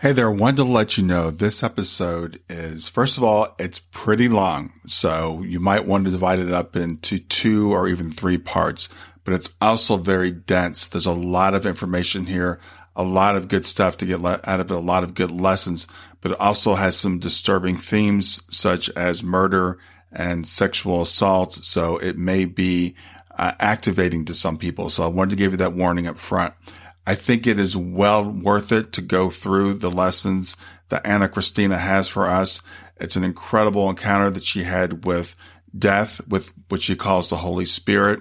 Hey there, I wanted to let you know this episode is, first of all, it's pretty long. So you might want to divide it up into two or even three parts, but it's also very dense. There's a lot of information here, a lot of good stuff to get out of it, a lot of good lessons, but it also has some disturbing themes such as murder and sexual assault. So it may be uh, activating to some people. So I wanted to give you that warning up front. I think it is well worth it to go through the lessons that Ana Christina has for us. It's an incredible encounter that she had with death, with what she calls the Holy Spirit,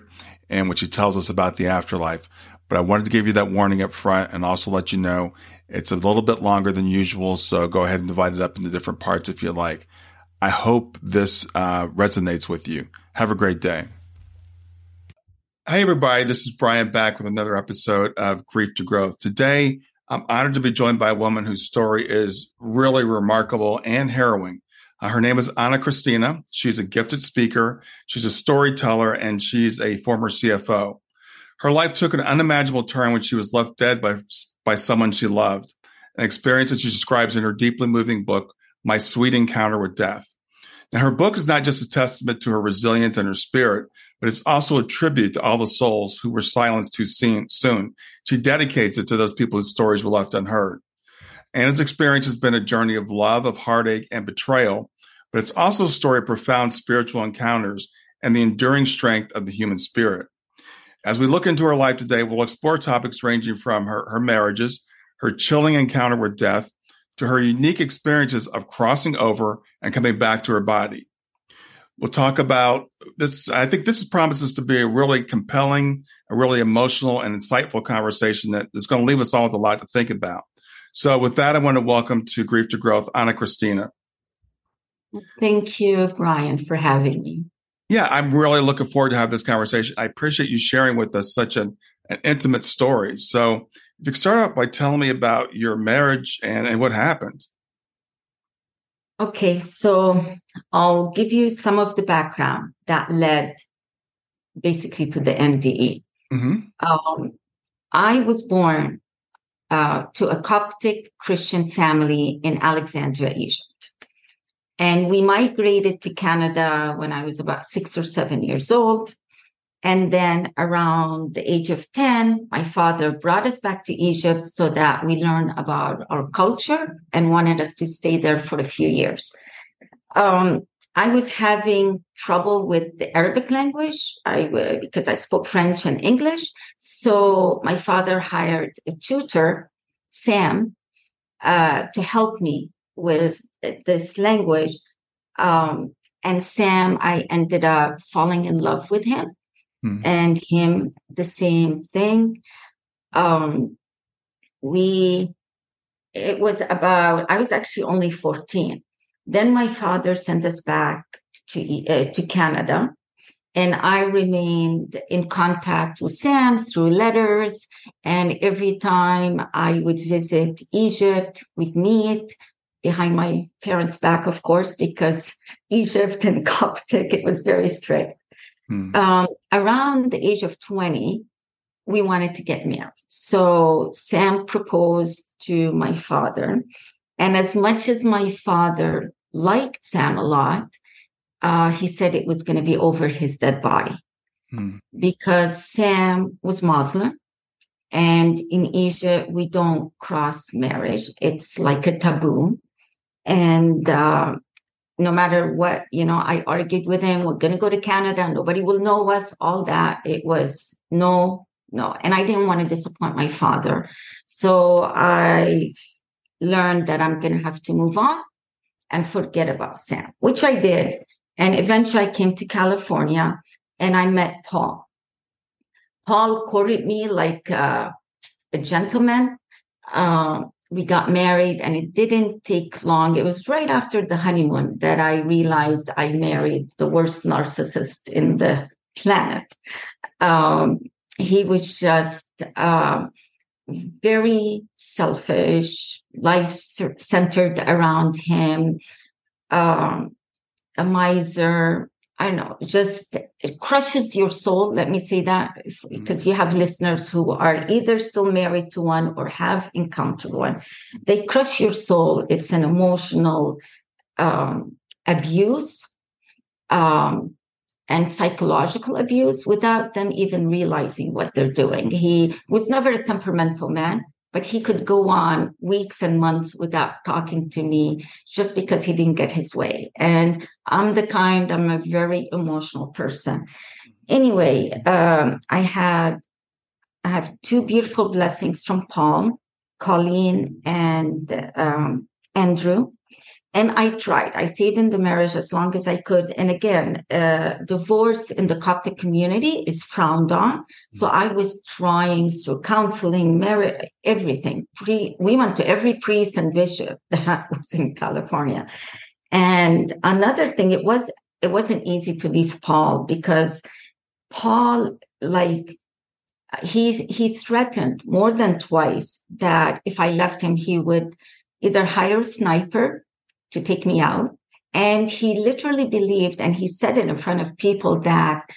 and what she tells us about the afterlife. But I wanted to give you that warning up front and also let you know it's a little bit longer than usual. So go ahead and divide it up into different parts if you like. I hope this uh, resonates with you. Have a great day. Hey, everybody, this is Brian back with another episode of Grief to Growth. Today, I'm honored to be joined by a woman whose story is really remarkable and harrowing. Uh, her name is Ana Christina. She's a gifted speaker, she's a storyteller, and she's a former CFO. Her life took an unimaginable turn when she was left dead by, by someone she loved, an experience that she describes in her deeply moving book, My Sweet Encounter with Death. Now, her book is not just a testament to her resilience and her spirit, but it's also a tribute to all the souls who were silenced too soon. She dedicates it to those people whose stories were left unheard. Ana's experience has been a journey of love, of heartache, and betrayal, but it's also a story of profound spiritual encounters and the enduring strength of the human spirit. As we look into her life today, we'll explore topics ranging from her, her marriages, her chilling encounter with death, to her unique experiences of crossing over and coming back to her body. We'll talk about this. I think this promises to be a really compelling, a really emotional and insightful conversation that is going to leave us all with a lot to think about. So, with that, I want to welcome to Grief to Growth, Ana Christina. Thank you, Brian, for having me. Yeah, I'm really looking forward to have this conversation. I appreciate you sharing with us such an, an intimate story. So, if you could start out by telling me about your marriage and, and what happened. Okay, so I'll give you some of the background that led basically to the NDE. Mm-hmm. Um, I was born uh, to a Coptic Christian family in Alexandria, Egypt. And we migrated to Canada when I was about six or seven years old. And then around the age of 10, my father brought us back to Egypt so that we learn about our culture and wanted us to stay there for a few years. Um, I was having trouble with the Arabic language I, because I spoke French and English. So my father hired a tutor, Sam, uh, to help me with this language. Um, and Sam, I ended up falling in love with him hmm. and him the same thing. Um, we, it was about, I was actually only 14. Then my father sent us back to, uh, to Canada. And I remained in contact with Sam through letters. And every time I would visit Egypt, we'd meet behind my parents' back, of course, because Egypt and Coptic, it was very strict. Hmm. Um, around the age of 20, we wanted to get married. So Sam proposed to my father. And as much as my father liked Sam a lot, uh, he said it was going to be over his dead body hmm. because Sam was Muslim. And in Asia, we don't cross marriage. It's like a taboo. And uh, no matter what, you know, I argued with him, we're going to go to Canada. Nobody will know us, all that. It was no, no. And I didn't want to disappoint my father. So I learned that I'm going to have to move on and forget about Sam, which I did. And eventually I came to California and I met Paul. Paul courted me like uh, a gentleman. Uh, we got married and it didn't take long. It was right after the honeymoon that I realized I married the worst narcissist in the planet. Um, he was just uh, very selfish, life centered around him, um, a miser, I know, just it crushes your soul. Let me say that because mm-hmm. you have listeners who are either still married to one or have encountered one. They crush your soul. It's an emotional um, abuse um, and psychological abuse without them even realizing what they're doing. He was never a temperamental man but he could go on weeks and months without talking to me just because he didn't get his way. And I'm the kind, I'm a very emotional person. Anyway, um, I had, I have two beautiful blessings from Paul, Colleen and um, Andrew and I tried. I stayed in the marriage as long as I could. And again, uh, divorce in the Coptic community is frowned on. So I was trying through counseling, marriage, everything. Pre- we went to every priest and bishop that was in California. And another thing, it was it wasn't easy to leave Paul because Paul, like, he he's threatened more than twice that if I left him, he would either hire a sniper to take me out. And he literally believed, and he said it in front of people that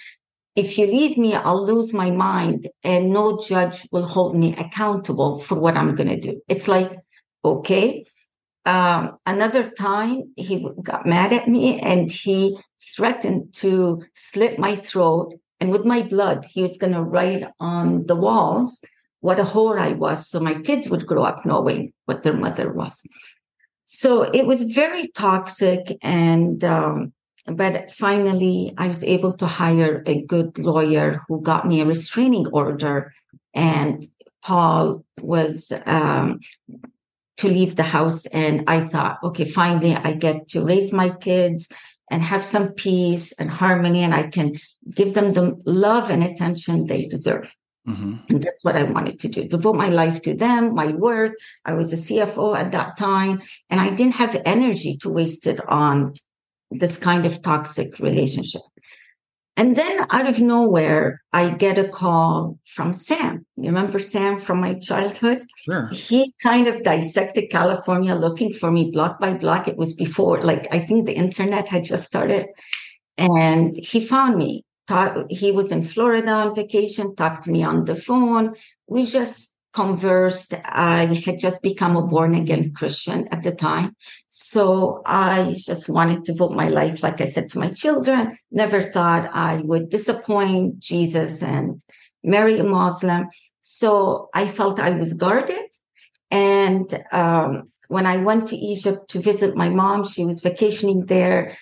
if you leave me, I'll lose my mind and no judge will hold me accountable for what I'm going to do. It's like, okay. Um, another time he got mad at me and he threatened to slit my throat. And with my blood, he was going to write on the walls what a whore I was. So my kids would grow up knowing what their mother was. So it was very toxic. And, um, but finally, I was able to hire a good lawyer who got me a restraining order. And Paul was um, to leave the house. And I thought, okay, finally, I get to raise my kids and have some peace and harmony, and I can give them the love and attention they deserve. Mm-hmm. And that's what I wanted to do devote my life to them, my work. I was a CFO at that time, and I didn't have energy to waste it on this kind of toxic relationship. And then out of nowhere, I get a call from Sam. You remember Sam from my childhood? Sure. He kind of dissected California looking for me block by block. It was before, like, I think the internet had just started. And he found me talk, he was in Florida on vacation, talked to me on the phone. We just conversed. I had just become a born again Christian at the time. So I just wanted to vote my life, like I said to my children, never thought I would disappoint Jesus and marry a Muslim. So I felt I was guarded. And um, when I went to Egypt to visit my mom, she was vacationing there.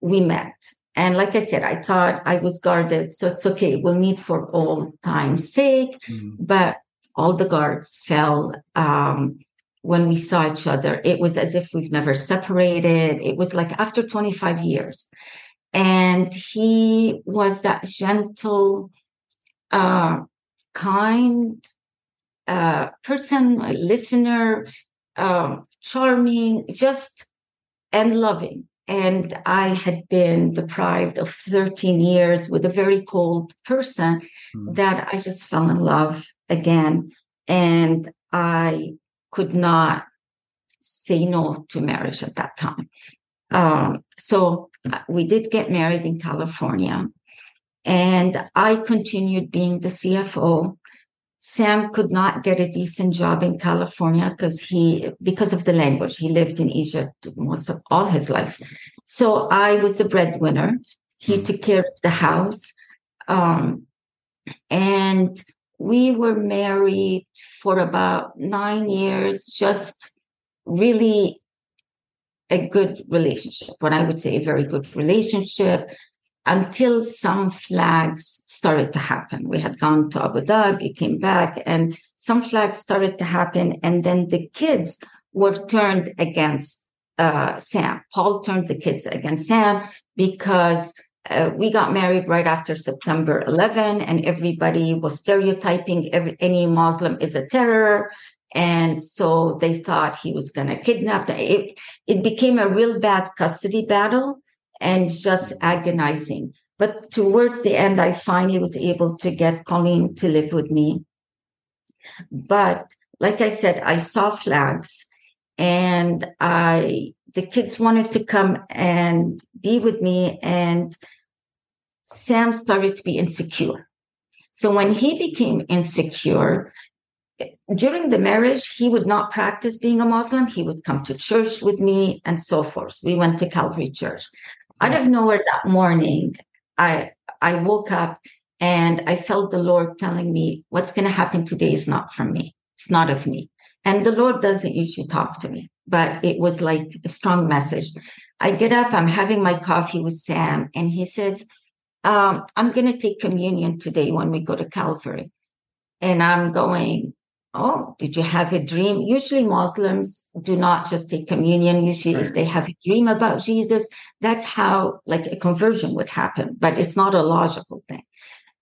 We met. And like I said, I thought I was guarded. So it's okay. We'll meet for all time's sake. Mm-hmm. But all the guards fell um, when we saw each other. It was as if we've never separated. It was like after 25 years. And he was that gentle, uh, kind uh, person, a listener, um, charming, just and loving. And I had been deprived of 13 years with a very cold person mm. that I just fell in love again. And I could not say no to marriage at that time. Um, so uh, we did get married in California. And I continued being the CFO Sam could not get a decent job in California because he, because of the language, he lived in Egypt most of all his life. So I was a breadwinner. He mm. took care of the house. Um, and we were married for about nine years, just really a good relationship, what I would say a very good relationship until some flags started to happen. We had gone to Abu Dhabi, came back, and some flags started to happen. And then the kids were turned against uh, Sam. Paul turned the kids against Sam because uh, we got married right after September 11, and everybody was stereotyping every, any Muslim is a terror. And so they thought he was going to kidnap them. It, it became a real bad custody battle and just agonizing. But towards the end, I finally was able to get Colleen to live with me. But like I said, I saw flags and I, the kids wanted to come and be with me and Sam started to be insecure. So when he became insecure, during the marriage, he would not practice being a Muslim. He would come to church with me and so forth. We went to Calvary Church. Out of nowhere that morning, I I woke up and I felt the Lord telling me, what's going to happen today is not from me. It's not of me. And the Lord doesn't usually talk to me, but it was like a strong message. I get up, I'm having my coffee with Sam, and he says, um, I'm going to take communion today when we go to Calvary. And I'm going, Oh, did you have a dream? Usually Muslims do not just take communion. Usually right. if they have a dream about Jesus, that's how like a conversion would happen, but it's not a logical thing.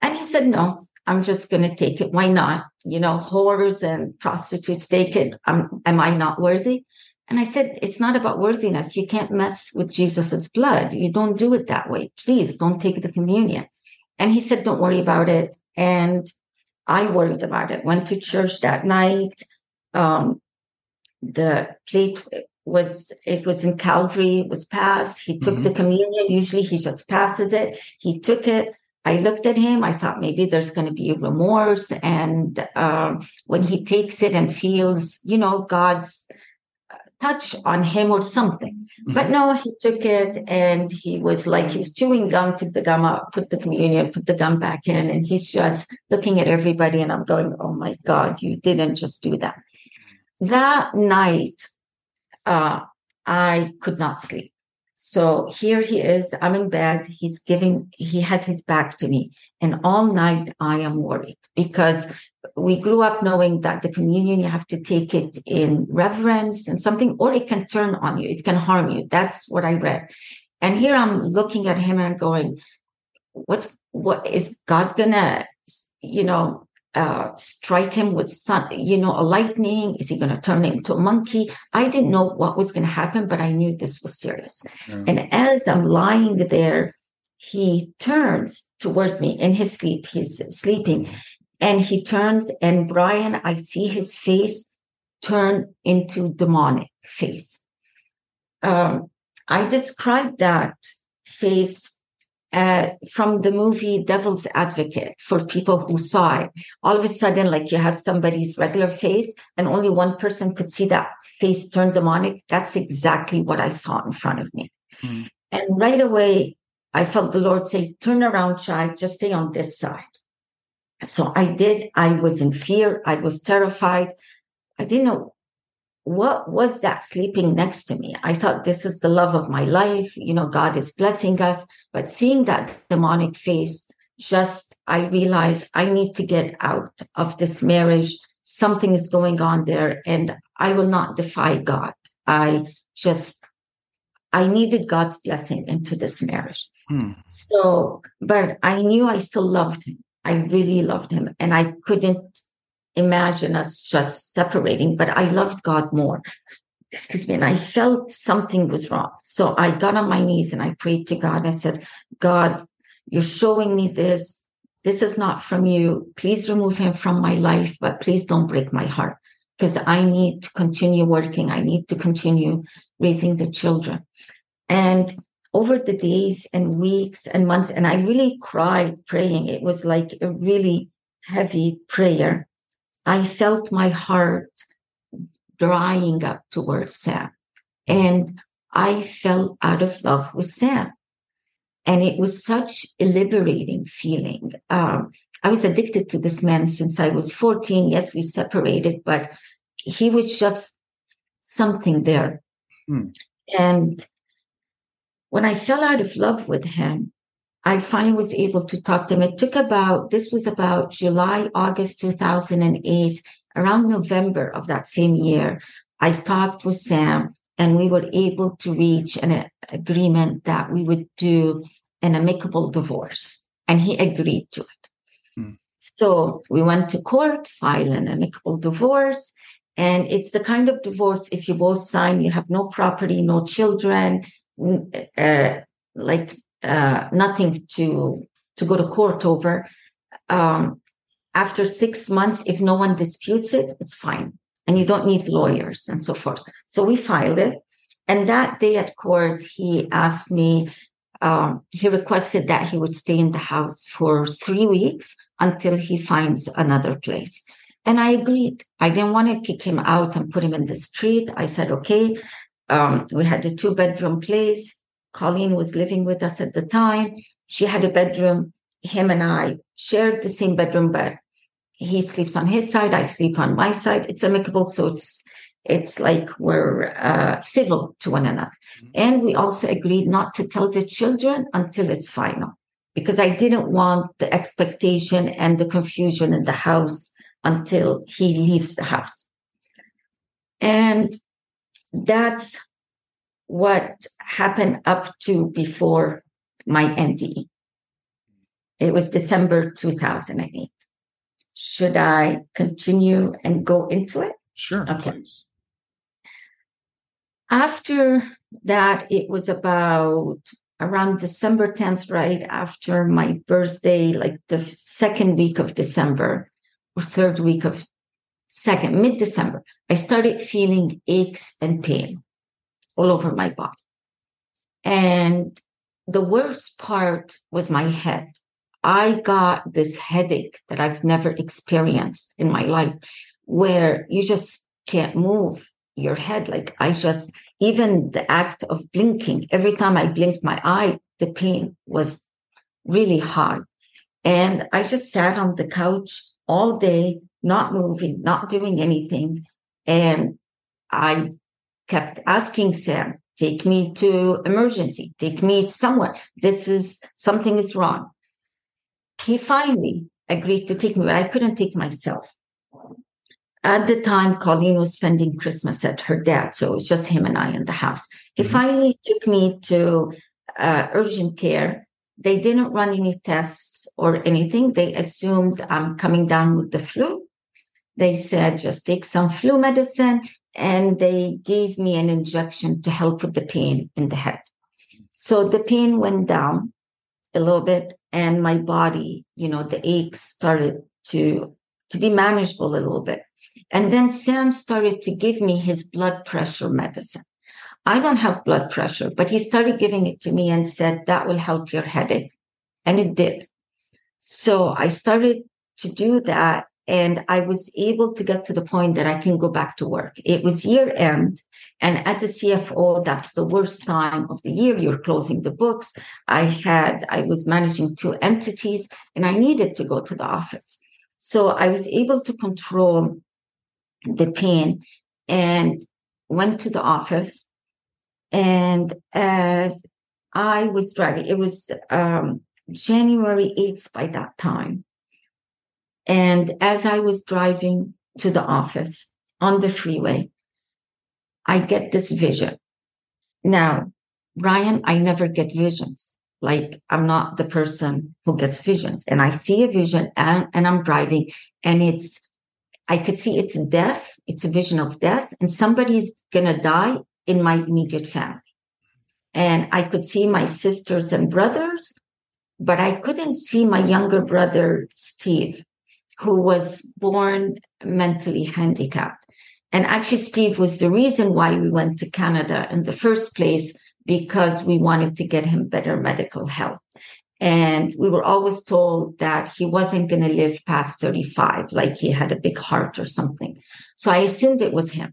And he said, no, I'm just going to take it. Why not? You know, whores and prostitutes take it. Um, am I not worthy? And I said, it's not about worthiness. You can't mess with Jesus's blood. You don't do it that way. Please don't take the communion. And he said, don't worry about it. And I worried about it. Went to church that night. Um, the plate was it was in Calvary, was passed. He took mm-hmm. the communion. Usually he just passes it. He took it. I looked at him. I thought maybe there's going to be remorse. And um, when he takes it and feels, you know, God's touch on him or something. Mm-hmm. But no, he took it and he was like, he was chewing gum, took the gum out, put the communion, put the gum back in, and he's just looking at everybody. And I'm going, oh my God, you didn't just do that. That night, uh, I could not sleep. So here he is. I'm in bed. He's giving, he has his back to me. And all night I am worried because we grew up knowing that the communion, you have to take it in reverence and something, or it can turn on you. It can harm you. That's what I read. And here I'm looking at him and going, what's, what is God gonna, you know, uh, strike him with sun, you know, a lightning? Is he going to turn into a monkey? I didn't know what was going to happen, but I knew this was serious. Yeah. And as I'm lying there, he turns towards me in his sleep. He's sleeping and he turns and Brian, I see his face turn into demonic face. Um, I describe that face uh, from the movie Devil's Advocate for people who saw it. All of a sudden, like you have somebody's regular face and only one person could see that face turn demonic. That's exactly what I saw in front of me. Mm. And right away, I felt the Lord say, turn around, child, just stay on this side. So I did. I was in fear. I was terrified. I didn't know what was that sleeping next to me. I thought this is the love of my life. You know, God is blessing us. But seeing that demonic face, just I realized I need to get out of this marriage. Something is going on there, and I will not defy God. I just I needed God's blessing into this marriage. Hmm. So, but I knew I still loved him. I really loved him and I couldn't imagine us just separating, but I loved God more. Excuse me. And I felt something was wrong. So I got on my knees and I prayed to God. I said, God, you're showing me this. This is not from you. Please remove him from my life, but please don't break my heart because I need to continue working. I need to continue raising the children. And over the days and weeks and months, and I really cried praying. It was like a really heavy prayer. I felt my heart drying up towards Sam. And I fell out of love with Sam. And it was such a liberating feeling. Um, I was addicted to this man since I was 14. Yes, we separated, but he was just something there. Hmm. And when I fell out of love with him, I finally was able to talk to him. It took about, this was about July, August 2008. Around November of that same year, I talked with Sam and we were able to reach an agreement that we would do an amicable divorce. And he agreed to it. Hmm. So we went to court, filed an amicable divorce. And it's the kind of divorce, if you both sign, you have no property, no children, uh, like uh, nothing to to go to court over. Um, after six months, if no one disputes it, it's fine, and you don't need lawyers and so forth. So we filed it, and that day at court, he asked me. Um, he requested that he would stay in the house for three weeks until he finds another place. And I agreed. I didn't want to kick him out and put him in the street. I said, okay. Um, we had a two bedroom place. Colleen was living with us at the time. She had a bedroom. Him and I shared the same bedroom, but he sleeps on his side. I sleep on my side. It's amicable. So it's, it's like we're uh, civil to one another. Mm-hmm. And we also agreed not to tell the children until it's final because I didn't want the expectation and the confusion in the house until he leaves the house. And that's what happened up to before my NDE. It was December 2008. Should I continue and go into it? Sure. Okay. Please. After that, it was about around December 10th, right after my birthday, like the second week of December or third week of second, mid December, I started feeling aches and pain all over my body. And the worst part was my head. I got this headache that I've never experienced in my life where you just can't move your head. Like I just, even the act of blinking, every time I blinked my eye, the pain was really hard. And I just sat on the couch all day, not moving, not doing anything. And I kept asking Sam, take me to emergency, take me somewhere. This is something is wrong. He finally agreed to take me, but I couldn't take myself. At the time, Colleen was spending Christmas at her dad, so it was just him and I in the house. He mm-hmm. finally took me to uh, urgent care. They didn't run any tests or anything. They assumed I'm coming down with the flu. They said, just take some flu medicine. And they gave me an injection to help with the pain in the head. So the pain went down a little bit and my body, you know, the aches started to, to be manageable a little bit. And then Sam started to give me his blood pressure medicine. I don't have blood pressure, but he started giving it to me and said that will help your headache. And it did. So I started to do that and I was able to get to the point that I can go back to work. It was year end. And as a CFO, that's the worst time of the year. You're closing the books. I had, I was managing two entities and I needed to go to the office. So I was able to control the pain and went to the office. And as I was driving, it was um, January 8th by that time. And as I was driving to the office on the freeway, I get this vision. Now, Brian, I never get visions. Like I'm not the person who gets visions and I see a vision and, and I'm driving and it's, I could see it's death. It's a vision of death and somebody's going to die in my immediate family. And I could see my sisters and brothers, but I couldn't see my younger brother, Steve who was born mentally handicapped. And actually, Steve was the reason why we went to Canada in the first place because we wanted to get him better medical health. And we were always told that he wasn't going to live past 35, like he had a big heart or something. So I assumed it was him.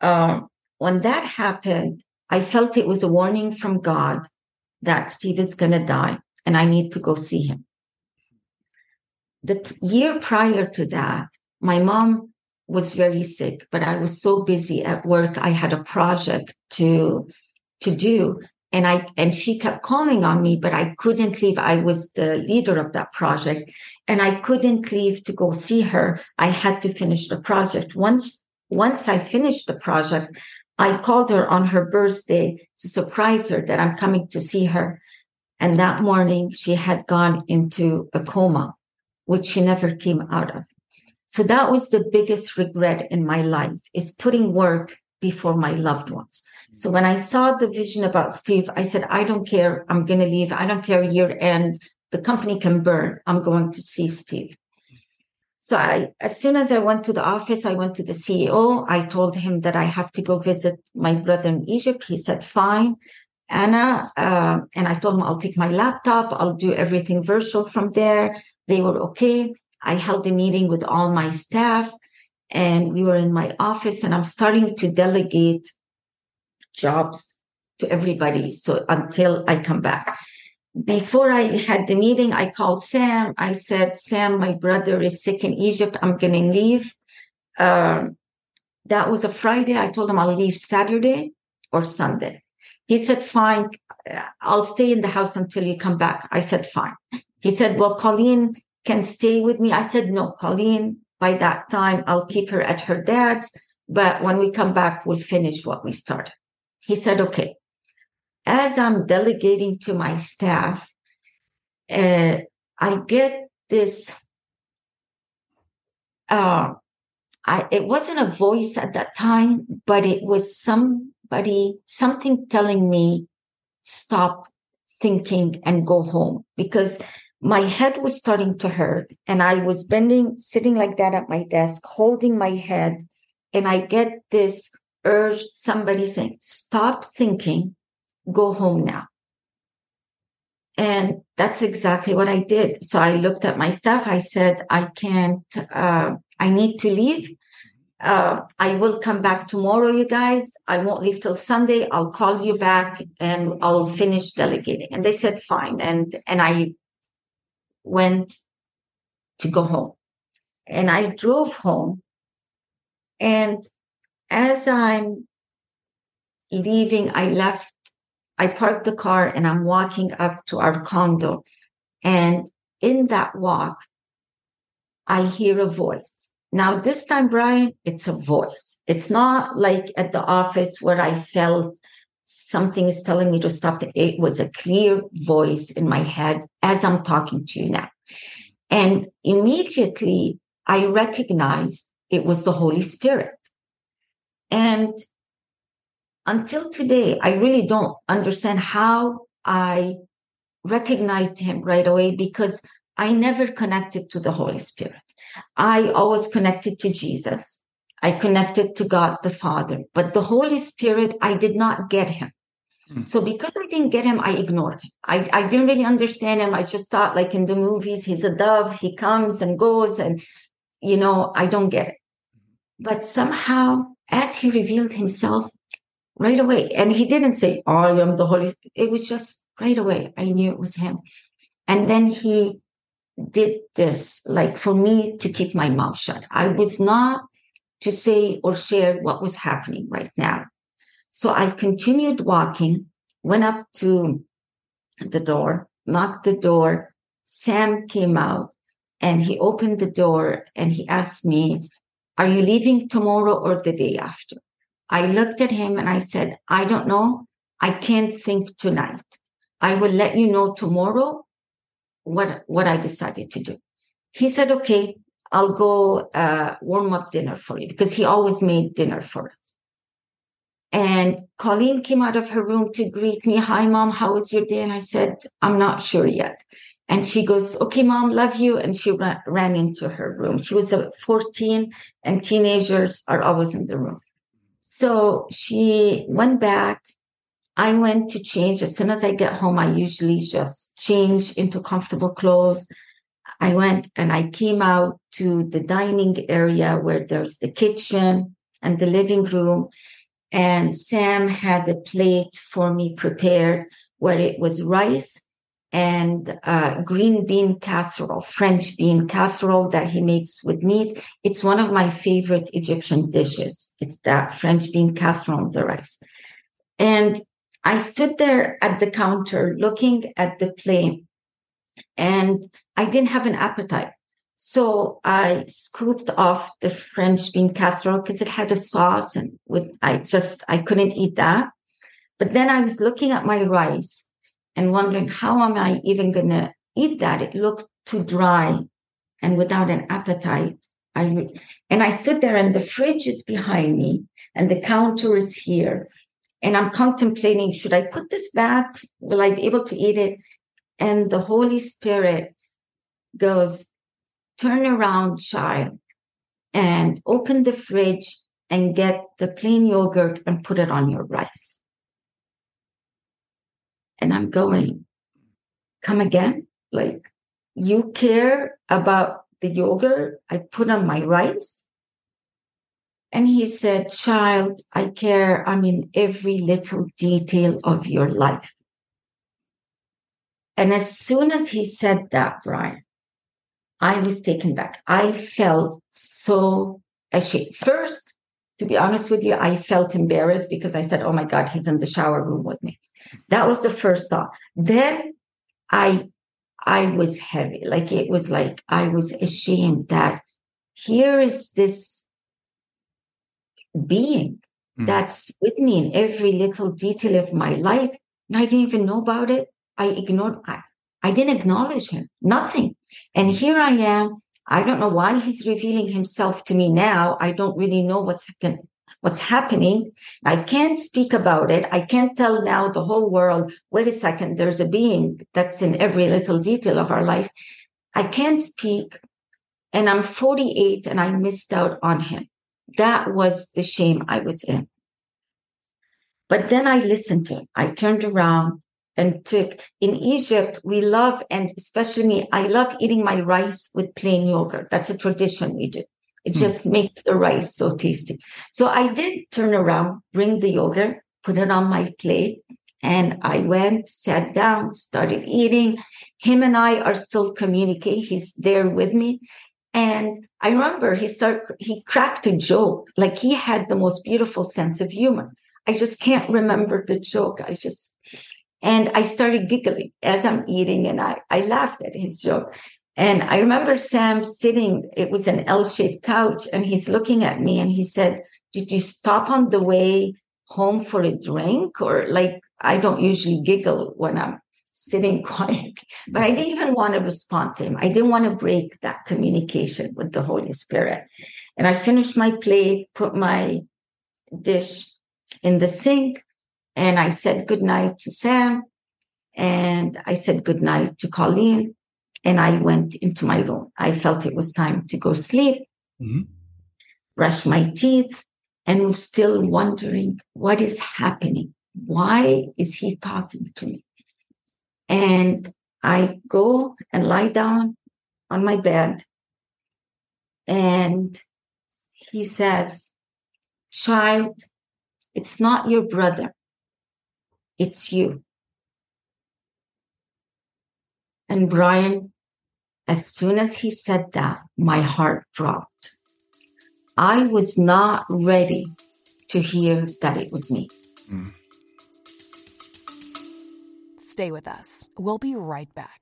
Um, when that happened, I felt it was a warning from God that Steve is going to die and I need to go see him the year prior to that, my mom was very sick, but I was so busy at work. I had a project to, to do. And I, and she kept calling on me, but I couldn't leave. I was the leader of that project and I couldn't leave to go see her. I had to finish the project. Once, once I finished the project, I called her on her birthday to surprise her that I'm coming to see her. And that morning she had gone into a coma, which she never came out of. So that was the biggest regret in my life is putting work before my loved ones. So when I saw the vision about Steve, I said, I don't care. I'm going to leave. I don't care year end. The company can burn. I'm going to see Steve. So I, as soon as I went to the office, I went to the CEO. I told him that I have to go visit my brother in Egypt. He said, fine. Ana, uh, and I told him I'll take my laptop. I'll do everything virtual from there. They were okay. I held a meeting with all my staff and we were in my office and I'm starting to delegate jobs to everybody. So until I come back. Before I had the meeting, I called Sam. I said, Sam, my brother is sick in Egypt. I'm going to leave. Um, that was a Friday. I told him I'll leave Saturday or Sunday. He said, fine. I'll stay in the house until you come back. I said, fine. He said, well, Colleen can stay with me. I said, no, Colleen, by that time, I'll keep her at her dad's. But when we come back, we'll finish what we started. He said, okay. As I'm delegating to my staff, uh, I get this, uh, I, it wasn't a voice at that time, but it was somebody, something telling me, stop thinking and go home because my head was starting to hurt and I was bending, sitting like that at my desk, holding my head. And I get this urge, somebody saying, stop thinking, go home now. And that's exactly what I did. So I looked at my staff. I said, I can't, uh, I need to leave. Uh, I will come back tomorrow, you guys. I won't leave till Sunday. I'll call you back and I'll finish delegating. And they said, fine. And, and I went to go home. And I drove home. And as I'm leaving, I left, I parked the car and I'm walking up to our condo. And in that walk, I hear a voice. Now, this time, Brian, it's a voice. It's not like at the office where I felt something is telling me to stop. It was a clear voice in my head as I'm talking to you now. And immediately I recognized it was the Holy Spirit. And until today, I really don't understand how I recognized him right away because I never connected to the Holy Spirit. I always connected to Jesus. I connected to God the Father, but the Holy Spirit, I did not get him. Mm. So because I didn't get him, I ignored him. I, I didn't really understand him. I just thought like in the movies, he's a dove, he comes and goes and, you know, I don't get it. But somehow as he revealed himself right away, and he didn't say, I am the Holy Spirit. It was just right away. I knew it was him. And then he did this like for me to keep my mouth shut. I was not to say or share what was happening right now. So I continued walking, went up to the door, knocked the door. Sam came out and he opened the door and he asked me, Are you leaving tomorrow or the day after? I looked at him and I said, I don't know. I can't think tonight. I will let you know tomorrow what, what I decided to do. He said, okay, I'll go uh, warm up dinner for you because he always made dinner for us. And Colleen came out of her room to greet me. Hi, mom. How was your day? And I said, I'm not sure yet. And she goes, okay, mom, love you. And she ran, into her room. She was 14 and teenagers are always in the room. So she went back. I went to change. As soon as I get home, I usually just change into comfortable clothes. I went and I came out to the dining area where there's the kitchen and the living room. And Sam had a plate for me prepared where it was rice and uh, green bean casserole, French bean casserole that he makes with meat. It's one of my favorite Egyptian dishes. It's that French bean casserole with the rice. And I stood there at the counter looking at the plate and I didn't have an appetite. So I scooped off the French bean casserole because it had a sauce and with, I just, I couldn't eat that. But then I was looking at my rice and wondering how am I even going to eat that? It looked too dry and without an appetite. I and I stood there and the fridge is behind me and the counter is here. And I'm contemplating, should I put this back? Will I be able to eat it? And the Holy Spirit goes, turn around, child, and open the fridge and get the plain yogurt and put it on your rice. And I'm going, come again? Like, you care about the yogurt I put on my rice? And he said, Child, I care. I mean, every little detail of your life. And as soon as he said that, Brian, I was taken back. I felt so ashamed. First, to be honest with you, I felt embarrassed because I said, Oh my God, he's in the shower room with me. That was the first thought. Then I I was heavy. Like it was like I was ashamed that here is this being mm. that's with me in every little detail of my life. And I didn't even know about it. I ignored I, I didn't acknowledge him. Nothing. And here I am. I don't know why he's revealing himself to me now. I don't really know what's happening what's happening. I can't speak about it. I can't tell now the whole world, wait a second, there's a being that's in every little detail of our life. I can't speak. And I'm 48 and I missed out on him. That was the shame I was in. But then I listened to him. I turned around and took in Egypt, we love, and especially me, I love eating my rice with plain yogurt. That's a tradition we do. It hmm. just makes the rice so tasty. So I did turn around, bring the yogurt, put it on my plate, and I went, sat down, started eating. Him and I are still communicating. He's there with me. And I remember he started, he cracked a joke. Like he had the most beautiful sense of humor. I just can't remember the joke. I just, and I started giggling as I'm eating and I, I laughed at his joke. And I remember Sam sitting, it was an L shaped couch, and he's looking at me and he said, Did you stop on the way home for a drink? Or like, I don't usually giggle when I'm sitting quiet, but I didn't even want to respond to him. I didn't want to break that communication with the Holy Spirit. And I finished my plate, put my dish in the sink, and I said goodnight to Sam. And I said goodnight to Colleen and I went into my room. I felt it was time to go sleep, mm-hmm. brush my teeth, and was still wondering what is happening. Why is he talking to me? And I go and lie down on my bed, and he says, Child, it's not your brother, it's you. And Brian, as soon as he said that, my heart dropped. I was not ready to hear that it was me. Mm. Stay with us. We'll be right back.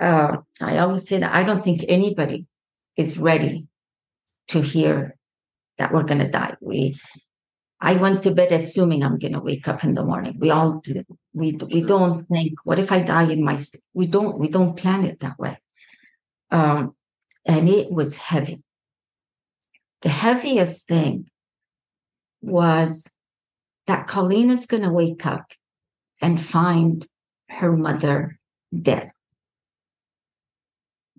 Uh, I always say that I don't think anybody is ready to hear that we're going to die. We I went to bed assuming I'm going to wake up in the morning. We all do. We we don't think, what if I die in my? St-? We don't we don't plan it that way. Um, and it was heavy. The heaviest thing was that Colleen is going to wake up and find her mother dead.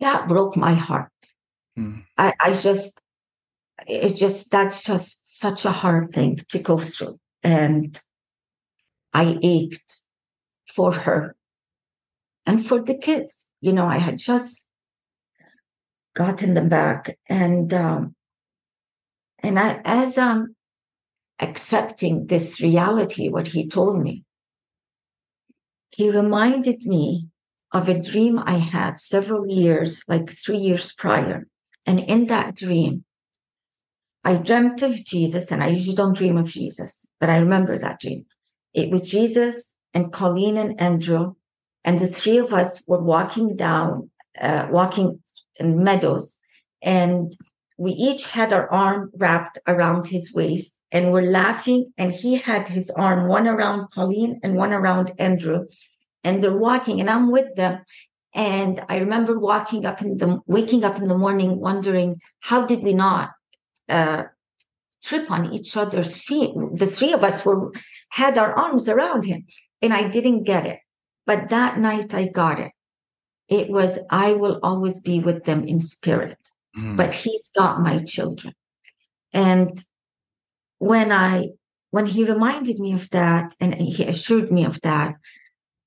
That broke my heart. Mm. I, I just, it just, that's just such a hard thing to go through. And I ached for her and for the kids. You know, I had just gotten them back. And, um, and I, as I'm accepting this reality, what he told me, he reminded me of a dream I had several years, like three years prior. And in that dream, I dreamt of Jesus, and I usually don't dream of Jesus, but I remember that dream. It was Jesus and Colleen and Andrew, and the three of us were walking down, uh, walking in meadows, and we each had our arm wrapped around his waist, and we're laughing. And he had his arm one around Colleen and one around Andrew, and they're walking, and I'm with them. And I remember walking up in the waking up in the morning, wondering how did we not uh, trip on each other's feet. The three of us were had our arms around him, and I didn't get it. But that night I got it. It was I will always be with them in spirit, mm. but he's got my children. And when I when he reminded me of that and he assured me of that,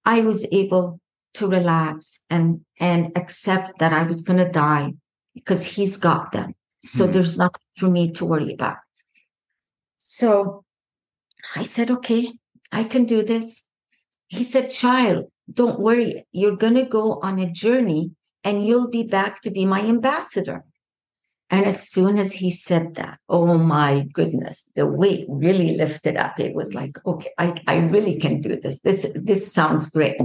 I was able to relax and and accept that I was going to die because he's got them. So mm there's nothing for me to worry about. So I said, okay, I can do this. He said, child, don't worry. You're going to go on a journey and you'll be back to be my ambassador. And as soon as he said that, oh my goodness, the weight really lifted up. It was like, okay, I, I really can do this. This, this sounds great.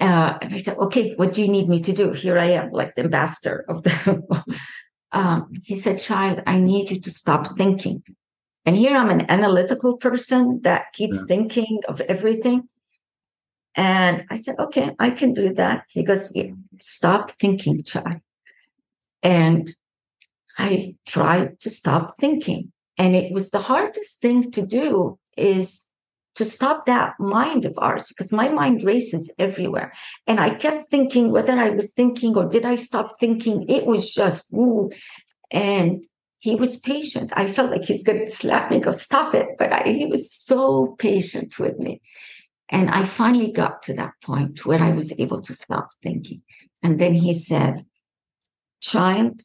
Uh, and I said, okay, what do you need me to do? Here I am, like the ambassador of the. um, he said, child, I need you to stop thinking. And here I'm an analytical person that keeps yeah. thinking of everything. And I said, okay, I can do that. He goes, yeah, stop thinking, child. And I tried to stop thinking. And it was the hardest thing to do is to stop that mind of ours because my mind races everywhere. And I kept thinking whether I was thinking or did I stop thinking, it was just, ooh. And he was patient. I felt like he's going to slap me, go, stop it. But I, he was so patient with me. And I finally got to that point where I was able to stop thinking. And then he said, Child,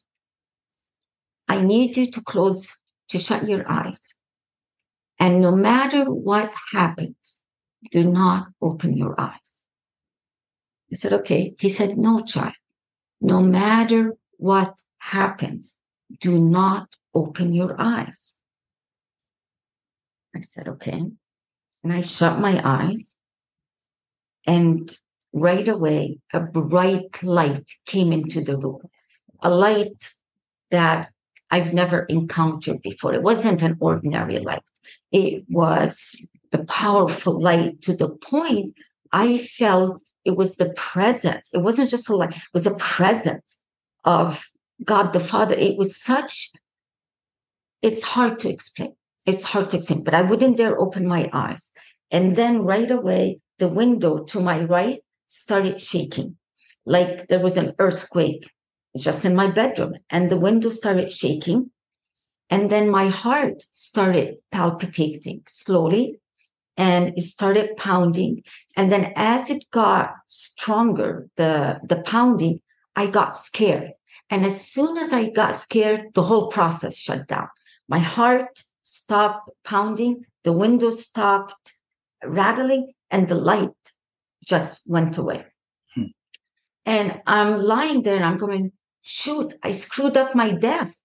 I need you to close, to shut your eyes. And no matter what happens, do not open your eyes. I said, Okay. He said, No, child. No matter what happens, do not open your eyes. I said, Okay. And I shut my eyes. And right away, a bright light came into the room, a light that I've never encountered before. It wasn't an ordinary light, it was a powerful light to the point I felt it was the presence. It wasn't just a light, it was a presence of God the Father. It was such, it's hard to explain. It's hard to explain, but I wouldn't dare open my eyes. And then right away, the window to my right started shaking, like there was an earthquake just in my bedroom, and the window started shaking. And then my heart started palpitating slowly and it started pounding. And then as it got stronger, the, the pounding, I got scared. And as soon as I got scared, the whole process shut down. My heart stopped pounding, the window stopped rattling, and the light just went away. Hmm. And I'm lying there and I'm going, shoot, I screwed up my death.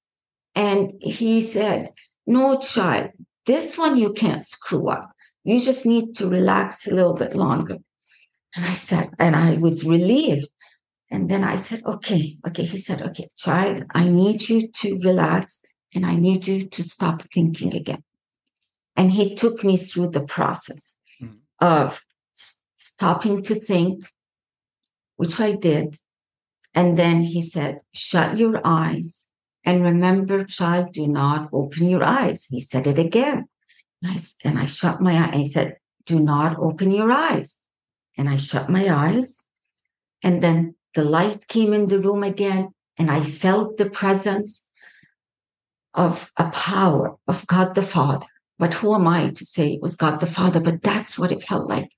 And he said, no, child, this one you can't screw up. You just need to relax a little bit longer. And I said, and I was relieved. And then I said, okay, okay. He said, okay, child, I need you to relax and I need you to stop thinking again. And he took me through the process mm. of stopping to think, which I did. And then he said, shut your eyes and remember, child, do not open your eyes. He said it again. And I, and I shut my eyes. He said, do not open your eyes. And I shut my eyes. And then the light came in the room again, and I felt the presence of a power of God the Father. But who am I to say it was God the Father? But that's what it felt like.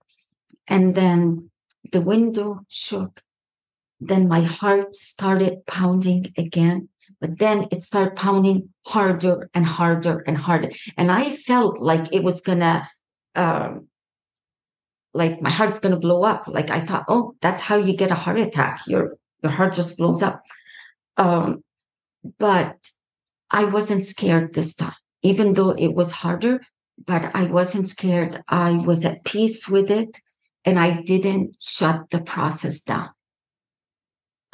And then the window shook. Then my heart started pounding again. But then it started pounding harder and harder and harder. And I felt like it was gonna, um, like my heart's gonna blow up. Like I thought, oh, that's how you get a heart attack. Your your heart just blows up. Um, but I wasn't scared this time, even though it was harder. But I wasn't scared. I was at peace with it, and I didn't shut the process down.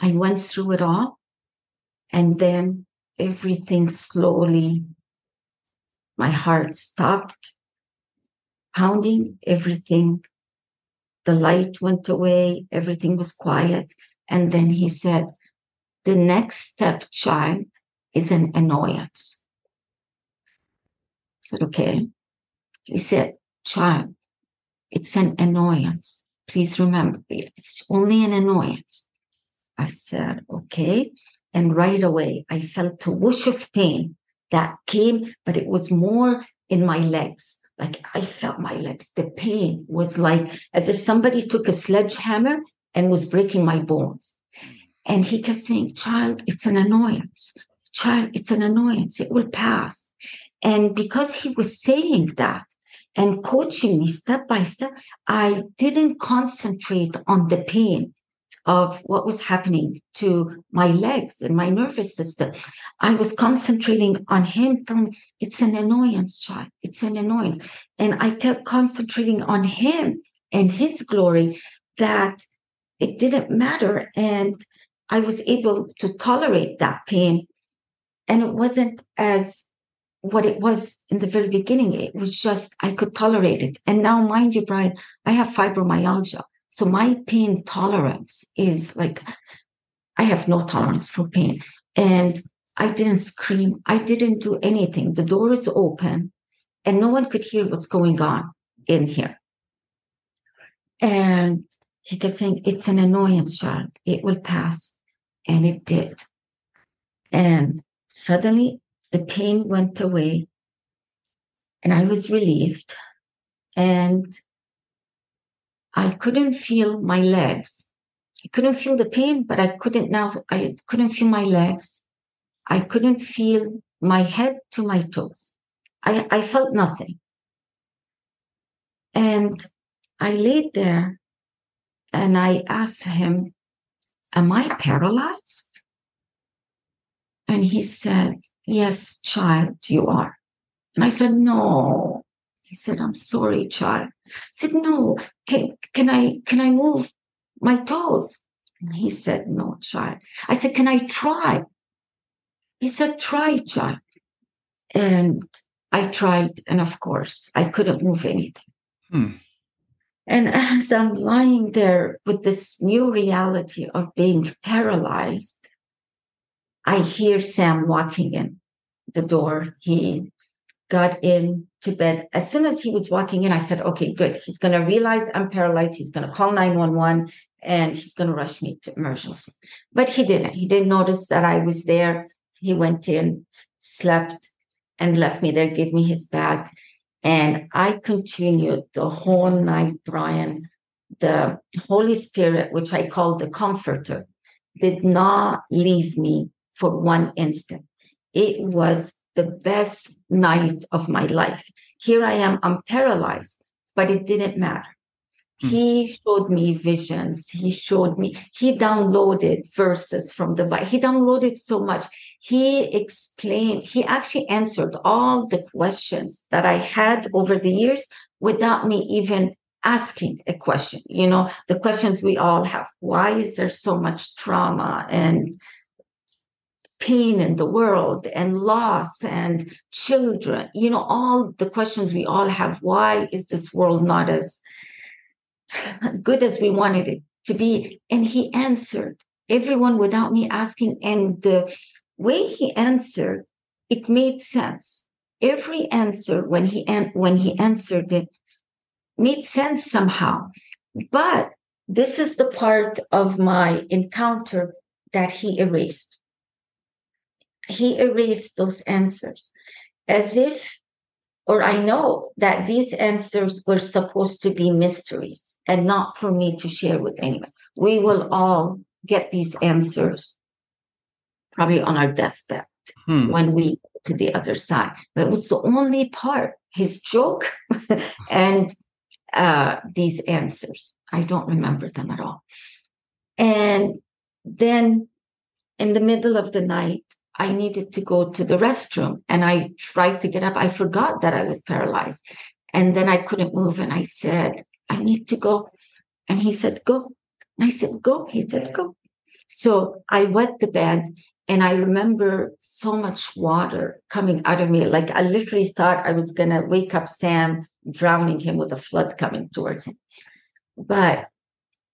I went through it all, and then everything slowly, my heart stopped pounding, everything, the light went away, everything was quiet. And then he said, The next step, child, is an annoyance. I said, Okay. He said, Child, it's an annoyance. Please remember, it's only an annoyance. I said, Okay. And right away, I felt a whoosh of pain that came, but it was more in my legs. Like I felt my legs. The pain was like as if somebody took a sledgehammer and was breaking my bones. And he kept saying, Child, it's an annoyance. Child, it's an annoyance. It will pass. And because he was saying that and coaching me step by step, I didn't concentrate on the pain of what was happening to my legs and my nervous system. I was concentrating on him telling me, it's an annoyance, child. It's an annoyance. And I kept concentrating on him and his glory that it didn't matter. And I was able to tolerate that pain. And it wasn't as what it was in the very beginning. It was just, I could tolerate it. And now, mind you, Brian, I have fibromyalgia. So my pain tolerance is like, I have no tolerance for pain. And I didn't scream. I didn't do anything. The door is open and no one could hear what's going on in here. And he kept saying, It's an annoyance, child. It will pass. And it did. And suddenly the pain went away and I was relieved. And I couldn't feel my legs. I couldn't feel the pain, but I couldn't now, I couldn't feel my legs. I couldn't feel my head to my toes. I, I felt nothing. And I laid there and I asked him, Am I paralyzed? And he said, Yes, child, you are. And I said, No. He said, I'm sorry, child. I said, No, can, can I can I move my toes? And he said, No, child. I said, Can I try? He said, Try, child. And I tried, and of course, I couldn't move anything. Hmm. And as I'm lying there with this new reality of being paralyzed, I hear Sam walking in the door. He got in to bed. As soon as he was walking in, I said, okay, good. He's going to realize I'm paralyzed. He's going to call 911 and he's going to rush me to emergency. But he didn't. He didn't notice that I was there. He went in, slept, and left me there, gave me his bag. And I continued the whole night, Brian. The Holy Spirit, which I call the comforter, did not leave me for one instant. It was the best night of my life. Here I am, I'm paralyzed, but it didn't matter. Hmm. He showed me visions. He showed me, he downloaded verses from the Bible. He downloaded so much. He explained, he actually answered all the questions that I had over the years without me even asking a question. You know, the questions we all have. Why is there so much trauma and pain in the world and loss and children, you know, all the questions we all have. Why is this world not as good as we wanted it to be? And he answered everyone without me asking. And the way he answered, it made sense. Every answer when he when he answered it made sense somehow. But this is the part of my encounter that he erased. He erased those answers as if, or I know that these answers were supposed to be mysteries and not for me to share with anyone. We will all get these answers probably on our deathbed hmm. when we to the other side. But it was the only part, his joke and uh, these answers. I don't remember them at all. And then in the middle of the night, I needed to go to the restroom and I tried to get up. I forgot that I was paralyzed. And then I couldn't move. And I said, I need to go. And he said, Go. And I said, Go. He said, Go. So I wet the bed and I remember so much water coming out of me. Like I literally thought I was going to wake up Sam, drowning him with a flood coming towards him. But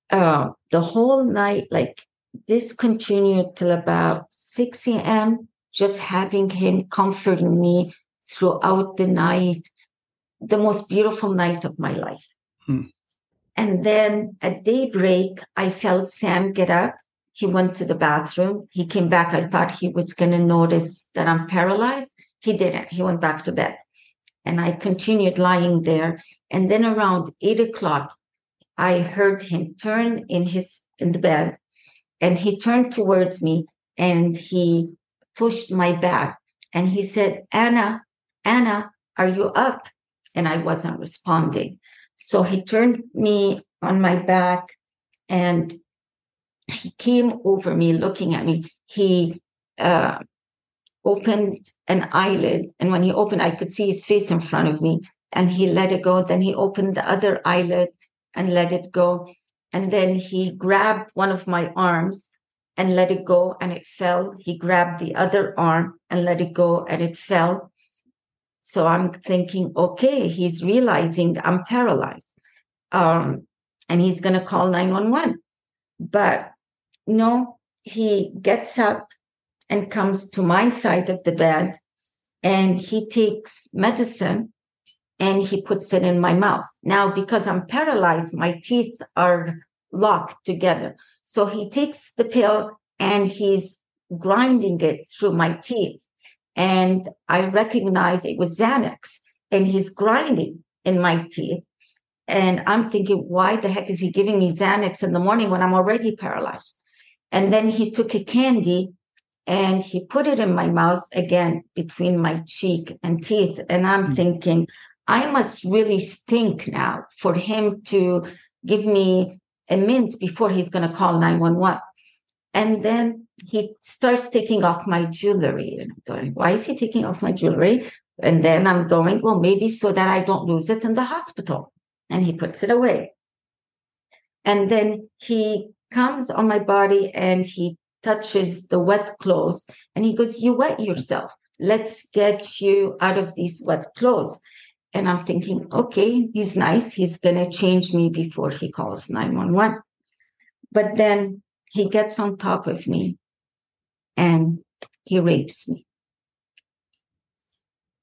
uh, the whole night, like this continued till about 6 a.m., just having him comforting me throughout the night, the most beautiful night of my life. Hmm. And then at daybreak, I felt Sam get up he went to the bathroom. He came back. I thought he was going to notice that I'm paralyzed. He didn't. He went back to bed. And I continued lying there. And then around eight o'clock, I heard him turn in his in the bed and he turned towards me and he pushed my back and he said, Ana, Ana, are you up? And I wasn't responding. So he turned me on my back and he came over me looking at me. He uh, opened an eyelid, and when he opened, I could see his face in front of me, and he let it go. Then he opened the other eyelid and let it go. And then he grabbed one of my arms and let it go, and it fell. He grabbed the other arm and let it go, and it fell. So I'm thinking, okay, he's realizing I'm paralyzed. Um, and he's going to call 911. But no, he gets up and comes to my side of the bed and he takes medicine and he puts it in my mouth. Now, because I'm paralyzed, my teeth are locked together. So he takes the pill and he's grinding it through my teeth. And I recognize it was Xanax and he's grinding in my teeth. And I'm thinking, why the heck is he giving me Xanax in the morning when I'm already paralyzed? And then he took a candy and he put it in my mouth again between my cheek and teeth. And I'm mm. thinking, I must really stink now for him to give me a mint before he's going to call 911. And then he starts taking off my jewelry. And I'm going, why is he taking off my jewelry? And then I'm going, well, maybe so that I don't lose it in the hospital. And he puts it away. And then he comes on my body and he touches the wet clothes and he goes, You wet yourself. Let's get you out of these wet clothes. And I'm thinking, okay, he's nice. He's going to change me before he calls 911. But then he gets on top of me and he rapes me.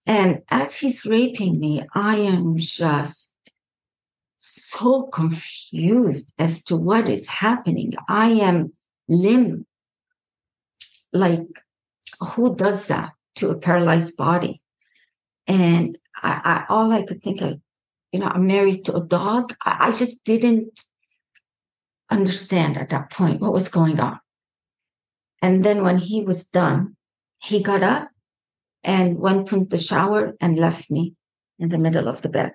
And as he's raping me, I am just so confused as to what is happening. I am limb. Like, who does that to a paralyzed body? And I, I all I could think of, you know, I'm married to a dog. I, I just didn't understand at that point what was going on. And then when he was done, he got up and went into the shower and left me in the middle of the bed.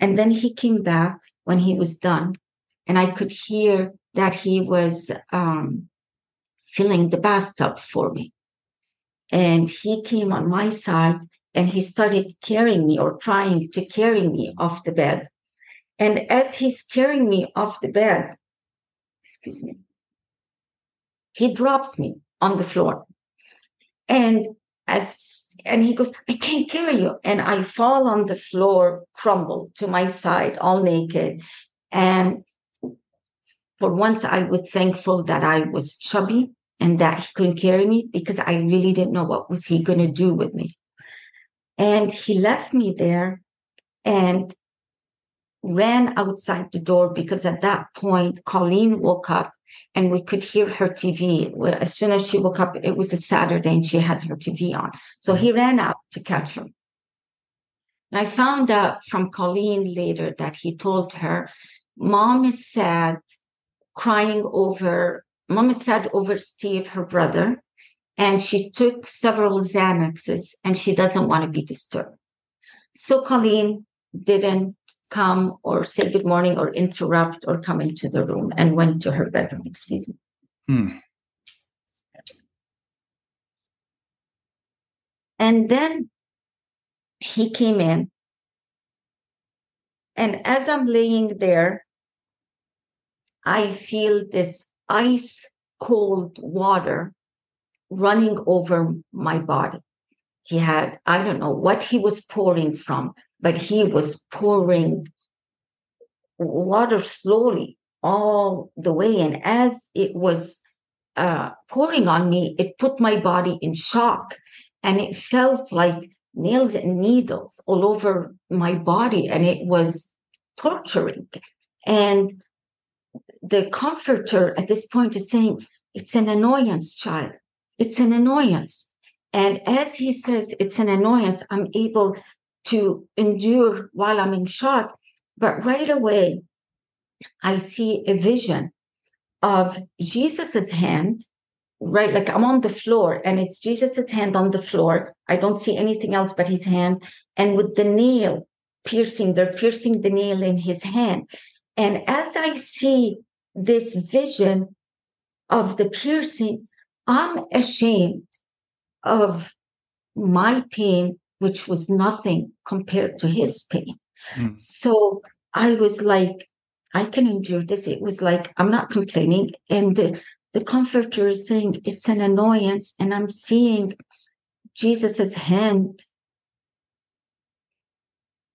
And then he came back when he was done, and I could hear that he was um, filling the bathtub for me. And he came on my side and he started carrying me or trying to carry me off the bed. And as he's carrying me off the bed, excuse me, he drops me on the floor. And as and he goes, I can't carry you. And I fall on the floor, crumble to my side, all naked. And for once, I was thankful that I was chubby and that he couldn't carry me because I really didn't know what was he going to do with me. And he left me there. And ran outside the door because at that point, Colleen woke up and we could hear her TV. As soon as she woke up, it was a Saturday and she had her TV on. So he ran out to catch her. And I found out from Colleen later that he told her, Mom is sad, crying over, Mom is sad over Steve, her brother, and she took several Xanaxes and she doesn't want to be disturbed. So Colleen didn't come or say good morning or interrupt or come into the room and went to her bedroom. Excuse me. Hmm. And then he came in. And as I'm laying there, I feel this ice cold water running over my body. He had, I don't know what he was pouring from, but he was pouring water slowly all the way. And as it was uh, pouring on me, it put my body in shock. And it felt like nails and needles all over my body. And it was torturing. And the comforter at this point is saying, It's an annoyance, child. It's an annoyance. And as he says, it's an annoyance, I'm able to endure while I'm in shock. But right away, I see a vision of Jesus's hand, right? Like I'm on the floor and it's Jesus's hand on the floor. I don't see anything else but his hand. And with the nail piercing, they're piercing the nail in his hand. And as I see this vision of the piercing, I'm ashamed of my pain, which was nothing compared to his pain. Mm. So I was like, I can endure this. It was like, I'm not complaining. And the, the comforter is saying it's an annoyance. And I'm seeing Jesus's hand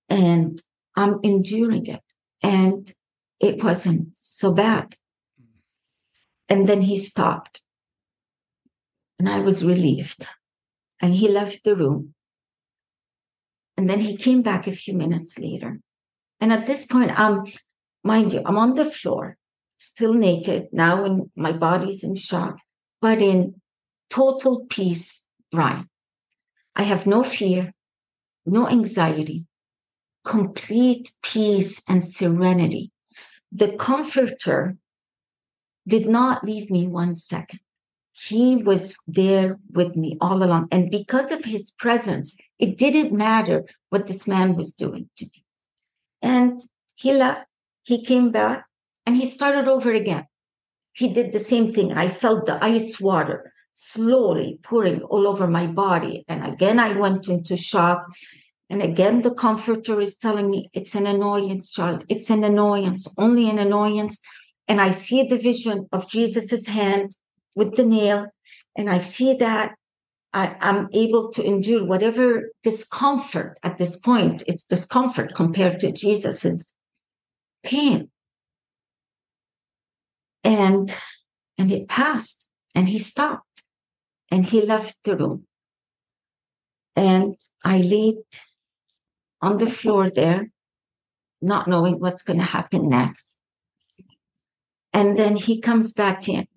and I'm enduring it. And it wasn't so bad. And then he stopped. And I was relieved. And he left the room. And then he came back a few minutes later. And at this point, I'm, mind you, I'm on the floor, still naked, now and my body's in shock, but in total peace, Brian. I have no fear, no anxiety, complete peace and serenity. The comforter did not leave me one second. He was there with me all along. And because of his presence, it didn't matter what this man was doing to me. And he left, he came back, and he started over again. He did the same thing. I felt the ice water slowly pouring all over my body. And again, I went into shock. And again, the comforter is telling me it's an annoyance, child. It's an annoyance, only an annoyance. And I see the vision of Jesus's hand with the nail. And I see that I, am able to endure whatever discomfort at this point. It's discomfort compared to Jesus's pain. And and it passed and he stopped and he left the room. And I laid on the floor there, not knowing what's going to happen next. And then he comes back in.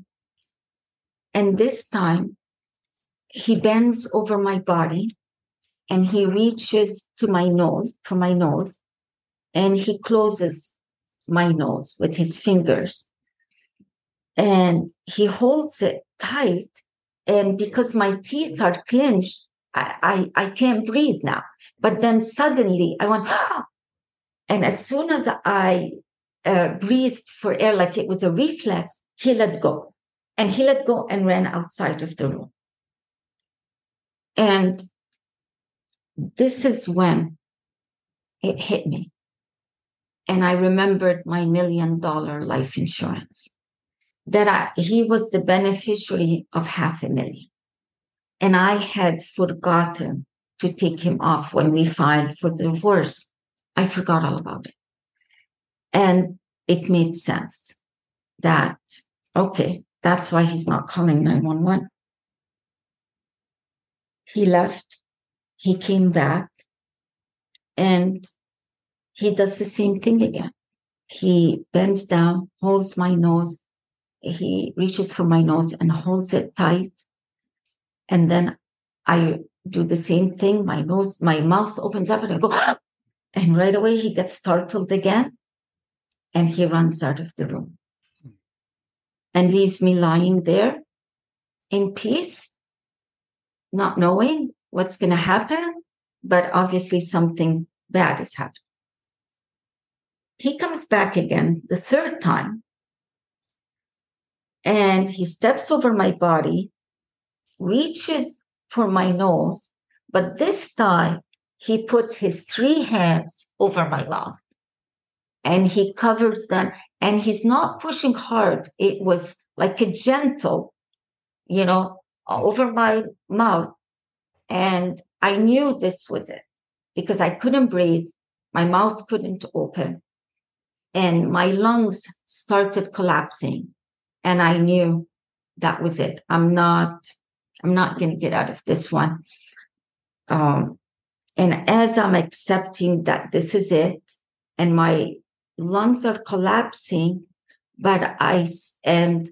And this time he bends over my body and he reaches to my nose, to my nose, and he closes my nose with his fingers. And he holds it tight. And because my teeth are clenched, I, I, I can't breathe now. But then suddenly I went, ah! and as soon as I uh, breathed for air, like it was a reflex, he let go. And he let go and ran outside of the room. And this is when it hit me. And I remembered my million dollar life insurance that I, he was the beneficiary of half a million. And I had forgotten to take him off when we filed for the divorce. I forgot all about it. And it made sense that, okay, that's why he's not calling 911 he left, he came back, and he does the same thing again. He bends down, holds my nose. He reaches for my nose and holds it tight. And then I do the same thing. My nose, my mouth opens up and I go, and right away he gets startled again and he runs out of the room and leaves me lying there in peace, not knowing what's going to happen, but obviously something bad is happening. He comes back again the third time and he steps over my body, reaches for my nose, but this time he puts his three hands over my mouth and he covers them and he's not pushing hard. It was like a gentle, you know, over my mouth. And I knew this was it because I couldn't breathe. My mouth couldn't open and my lungs started collapsing. And I knew that was it. I'm not, I'm not going to get out of this one. Um, and as I'm accepting that this is it, and my lungs are collapsing, but I, and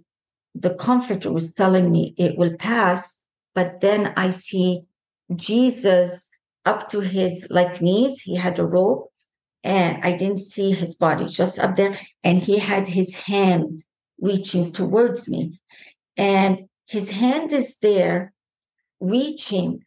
the comforter was telling me it will pass, but then I see Jesus up to his like knees. He had a rope and I didn't see his body just up there. And he had his hand reaching towards me. And his hand is there reaching.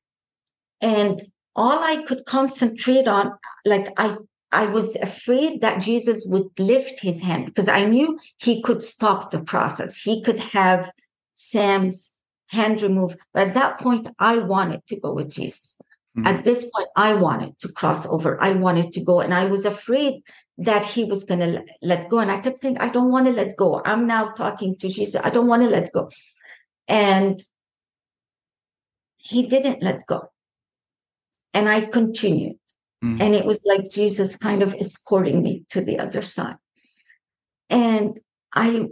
And all I could concentrate on, like I I was afraid that Jesus would lift his hand because I knew he could stop the process. He could have Sam's hand removed. But at that point, I wanted to go with Jesus. Mm-hmm. At this point, I wanted to cross over. I wanted to go. And I was afraid that he was going to let go. And I kept saying, I don't want to let go. I'm now talking to Jesus. I don't want to let go. And he didn't let go. And I continued. Mm. And it was like Jesus kind of escorting me to the other side. And I,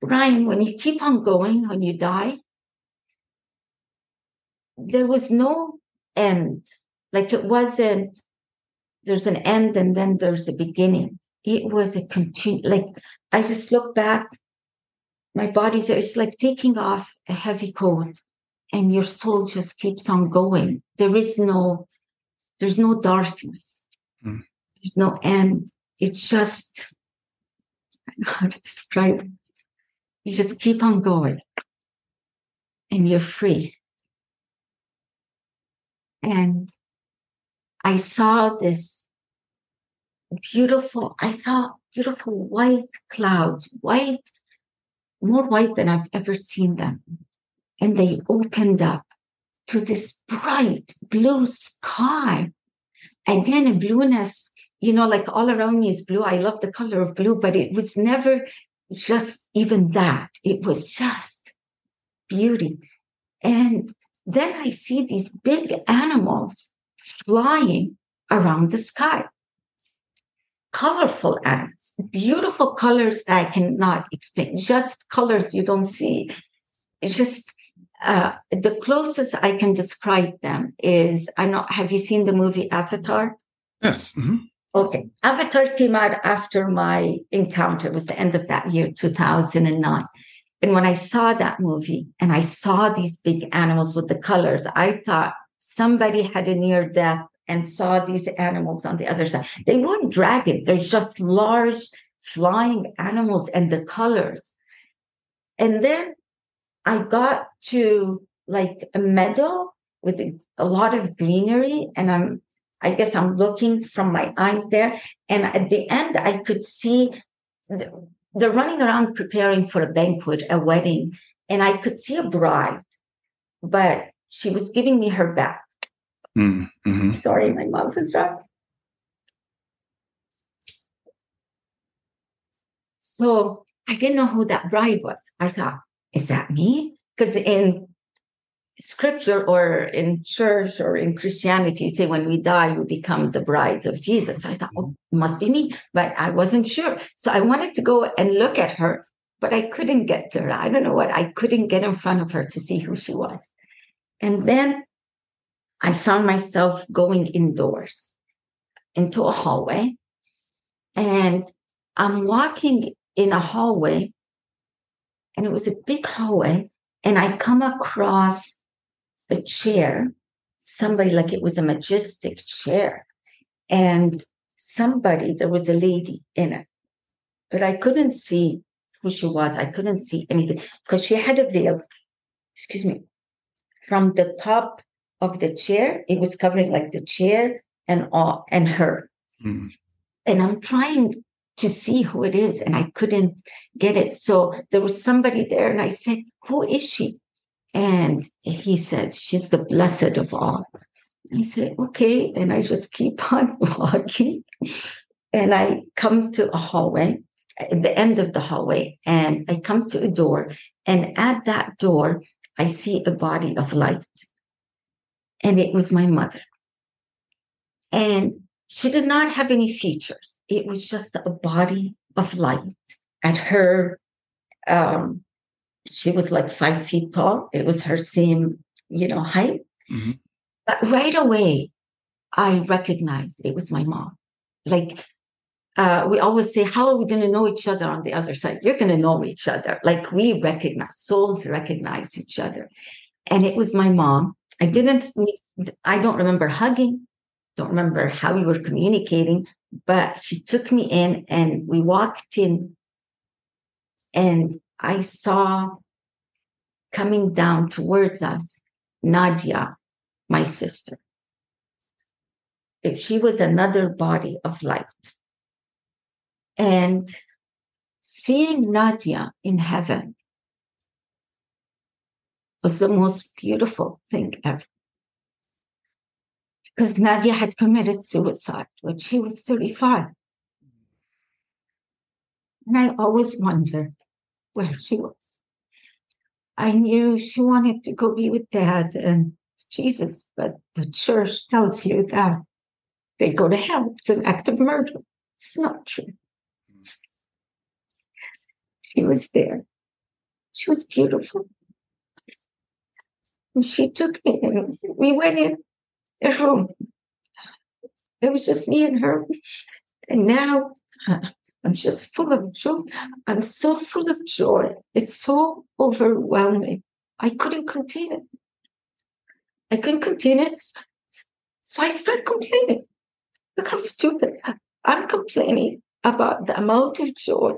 Brian, when you keep on going, when you die, there was no end. Like it wasn't, there's an end and then there's a beginning. It was a continue, like I just look back, my body's there. It's like taking off a heavy coat and your soul just keeps on going. There is no there's no darkness. Mm. There's no end. It's just, I don't know how to describe it. You just keep on going and you're free. And I saw this beautiful, I saw beautiful white clouds, white, more white than I've ever seen them. And they opened up to this bright blue sky. Again, a blueness, you know, like all around me is blue. I love the color of blue, but it was never just even that. It was just beauty. And then I see these big animals flying around the sky. Colorful animals, beautiful colors that I cannot explain, just colors you don't see. It's just uh, the closest I can describe them is I know. Have you seen the movie Avatar? Yes. Mm-hmm. Okay. Avatar came out after my encounter. It was the end of that year, 2009. And when I saw that movie and I saw these big animals with the colors, I thought somebody had a near death and saw these animals on the other side. They weren't dragons, they're just large flying animals and the colors. And then I got to like a meadow with a lot of greenery and I'm I guess I'm looking from my eyes there. And at the end, I could see the, they're running around preparing for a banquet, a wedding. And I could see a bride, but she was giving me her back. Mm-hmm. Sorry, my mouth is dry. So I didn't know who that bride was. I thought, is that me? Because in scripture or in church or in Christianity, say when we die, we become the brides of Jesus. So I thought, oh, mm-hmm. it must be me, but I wasn't sure. So I wanted to go and look at her, but I couldn't get to her. I don't know what, I couldn't get in front of her to see who she was. And then I found myself going indoors. into a hallway. And I'm walking in a hallway, and it was a big hallway. And I come across a chair, somebody like it was a majestic chair. And somebody, there was a lady in it, but I couldn't see who she was. I couldn't see anything because she had a veil, excuse me, from the top of the chair. It was covering like the chair and all and her. Mm-hmm. And I'm trying to see who it is, and I couldn't get it. So there was somebody there, and I said, Who is she? And he said, She's the blessed of all. I said, Okay. And I just keep on walking. And I come to a hallway, at the end of the hallway, and I come to a door. And at that door, I see a body of light. And it was my mother. And she did not have any features. It was just a body of light. At her, um, she was like five feet tall. It was her same, you know, height. Mm-hmm. But right away, I recognized it was my mom. Like uh, we always say, how are we going to know each other on the other side? You're going to know each other. Like we recognize, souls recognize each other. And it was my mom. I didn't, I don't remember hugging, don't remember how we were communicating, but she took me in and we walked in and I saw coming down towards us Nadia, my sister. If she was another body of light. And seeing Nadia in heaven was the most beautiful thing ever. Because Nadia had committed suicide when she was 35. And I always wondered where she was. I knew she wanted to go be with dad and Jesus, but the church tells you that they go to hell. It's an act of murder. It's not true. She was there. She was beautiful. And she took me and we went in a room. It was just me and her. And now I'm just full of joy. I'm so full of joy. It's so overwhelming. I couldn't contain it. I couldn't contain it. So I started complaining. Look how stupid. I'm complaining about the amount of joy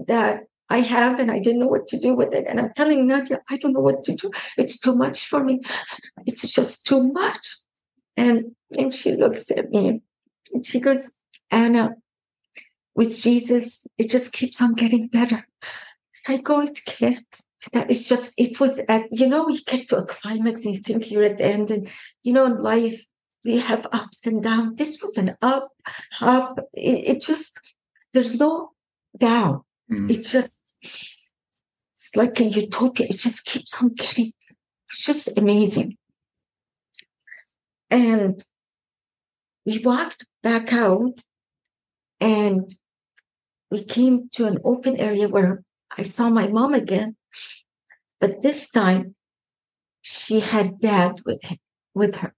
that I have and I didn't know what to do with it. And I'm telling Nadia, I don't know what to do. It's too much for me. It's just too much. And and she looks at me and she goes, Ana, with Jesus, it just keeps on getting better. I go, it can't. That is just, it was at, you know, you get to a climax and you think you're at the end. And, you know, in life, we have ups and downs. This was an up, up. It, it just, there's no down. Mm-hmm. It just, it's like a utopia. It just keeps on getting, it's just amazing. And we walked back out and we came to an open area where I saw my mom again. But this time she had dad with him, with her.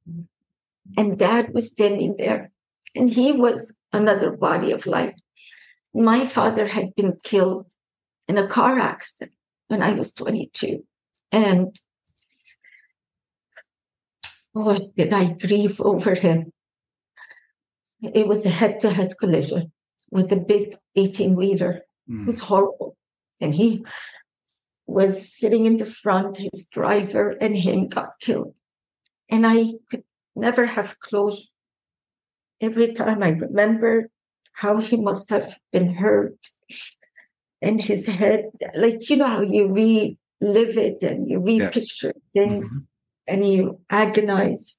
And dad was standing there. And he was another body of light. My father had been killed in a car accident when I was 22. And boy, did I grieve over him. It was a head to head collision with a big 18 wheeler. Mm. It was horrible. And he was sitting in the front, his driver and him got killed. And I could never have closure. Every time I remember how he must have been hurt and his head, like, you know, how you relive it and you repicture yes. things mm-hmm. And he agonized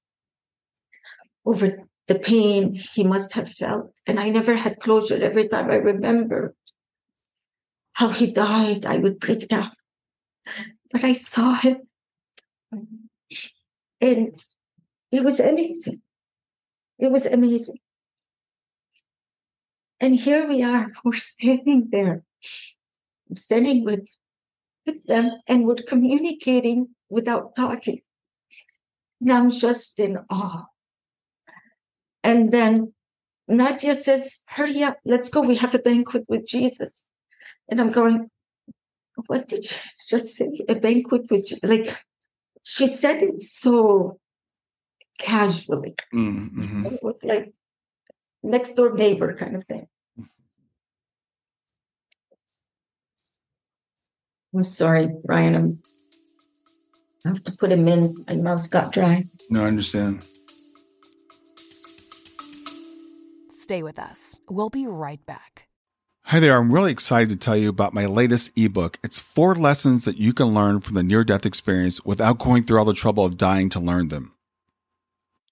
over the pain he must have felt. And I never had closure. Every time I remember how he died, I would break down. But I saw him. And it was amazing. It was amazing. And here we are, we're standing there. I'm standing with, with them and we're communicating without talking. And I'm just in awe. And then Nadia says, hurry up, let's go. We have a banquet with Jesus. And I'm going, what did you just say? A banquet with, like, she said it so casually. Mm-hmm. It was like next door neighbor kind of thing. I'm sorry, Brian. I'm, I have to put him in. My mouth got dry. No, I understand. Stay with us. We'll be right back. Hi there. I'm really excited to tell you about my latest ebook. It's four lessons that you can learn from the near death experience without going through all the trouble of dying to learn them.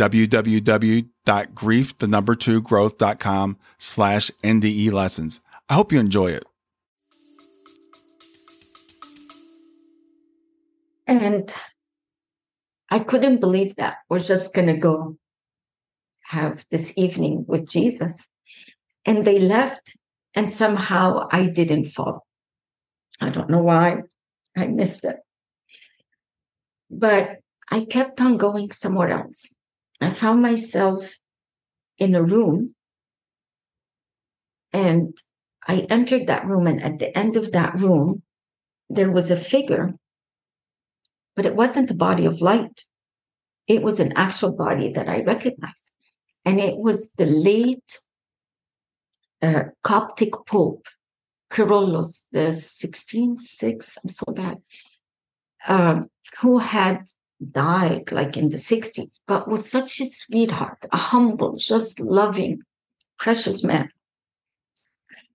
www.grief, the number two growth.com slash NDE lessons. I hope you enjoy it. And I couldn't believe that we're just going to go have this evening with Jesus. And they left, and somehow I didn't fall. I don't know why. I missed it. But I kept on going somewhere else. I found myself in a room and I entered that room, and at the end of that room, there was a figure, but it wasn't a body of light. It was an actual body that I recognized. And it was the late uh, Coptic Pope, Kyrillos, the 166, I'm so bad, um, who had died like in the 60s, but was such a sweetheart, a humble, just loving, precious man.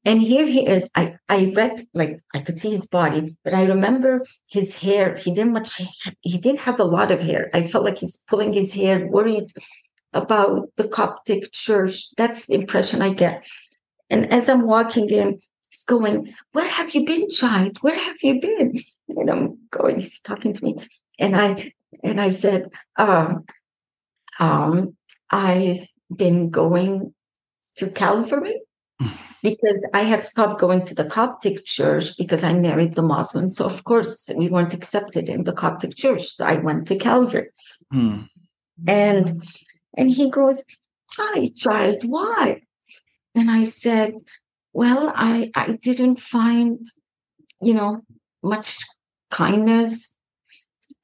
And here he is. I I read like I could see his body, but I remember his hair. He didn't much. He didn't have a lot of hair. I felt like he's pulling his hair, worried about the Coptic church. That's the impression I get. And as I'm walking in, he's going, "Where have you been, child? Where have you been?" And I'm going. He's talking to me, and I and I said, um, um, I've been going to Calvary because I had stopped going to the Coptic church because I married the Muslim. So, of course, we weren't accepted in the Coptic church. So I went to Calvary. Hmm. And and he goes, Hi, child, why? And I said, Well, I, I didn't find, you know, much kindness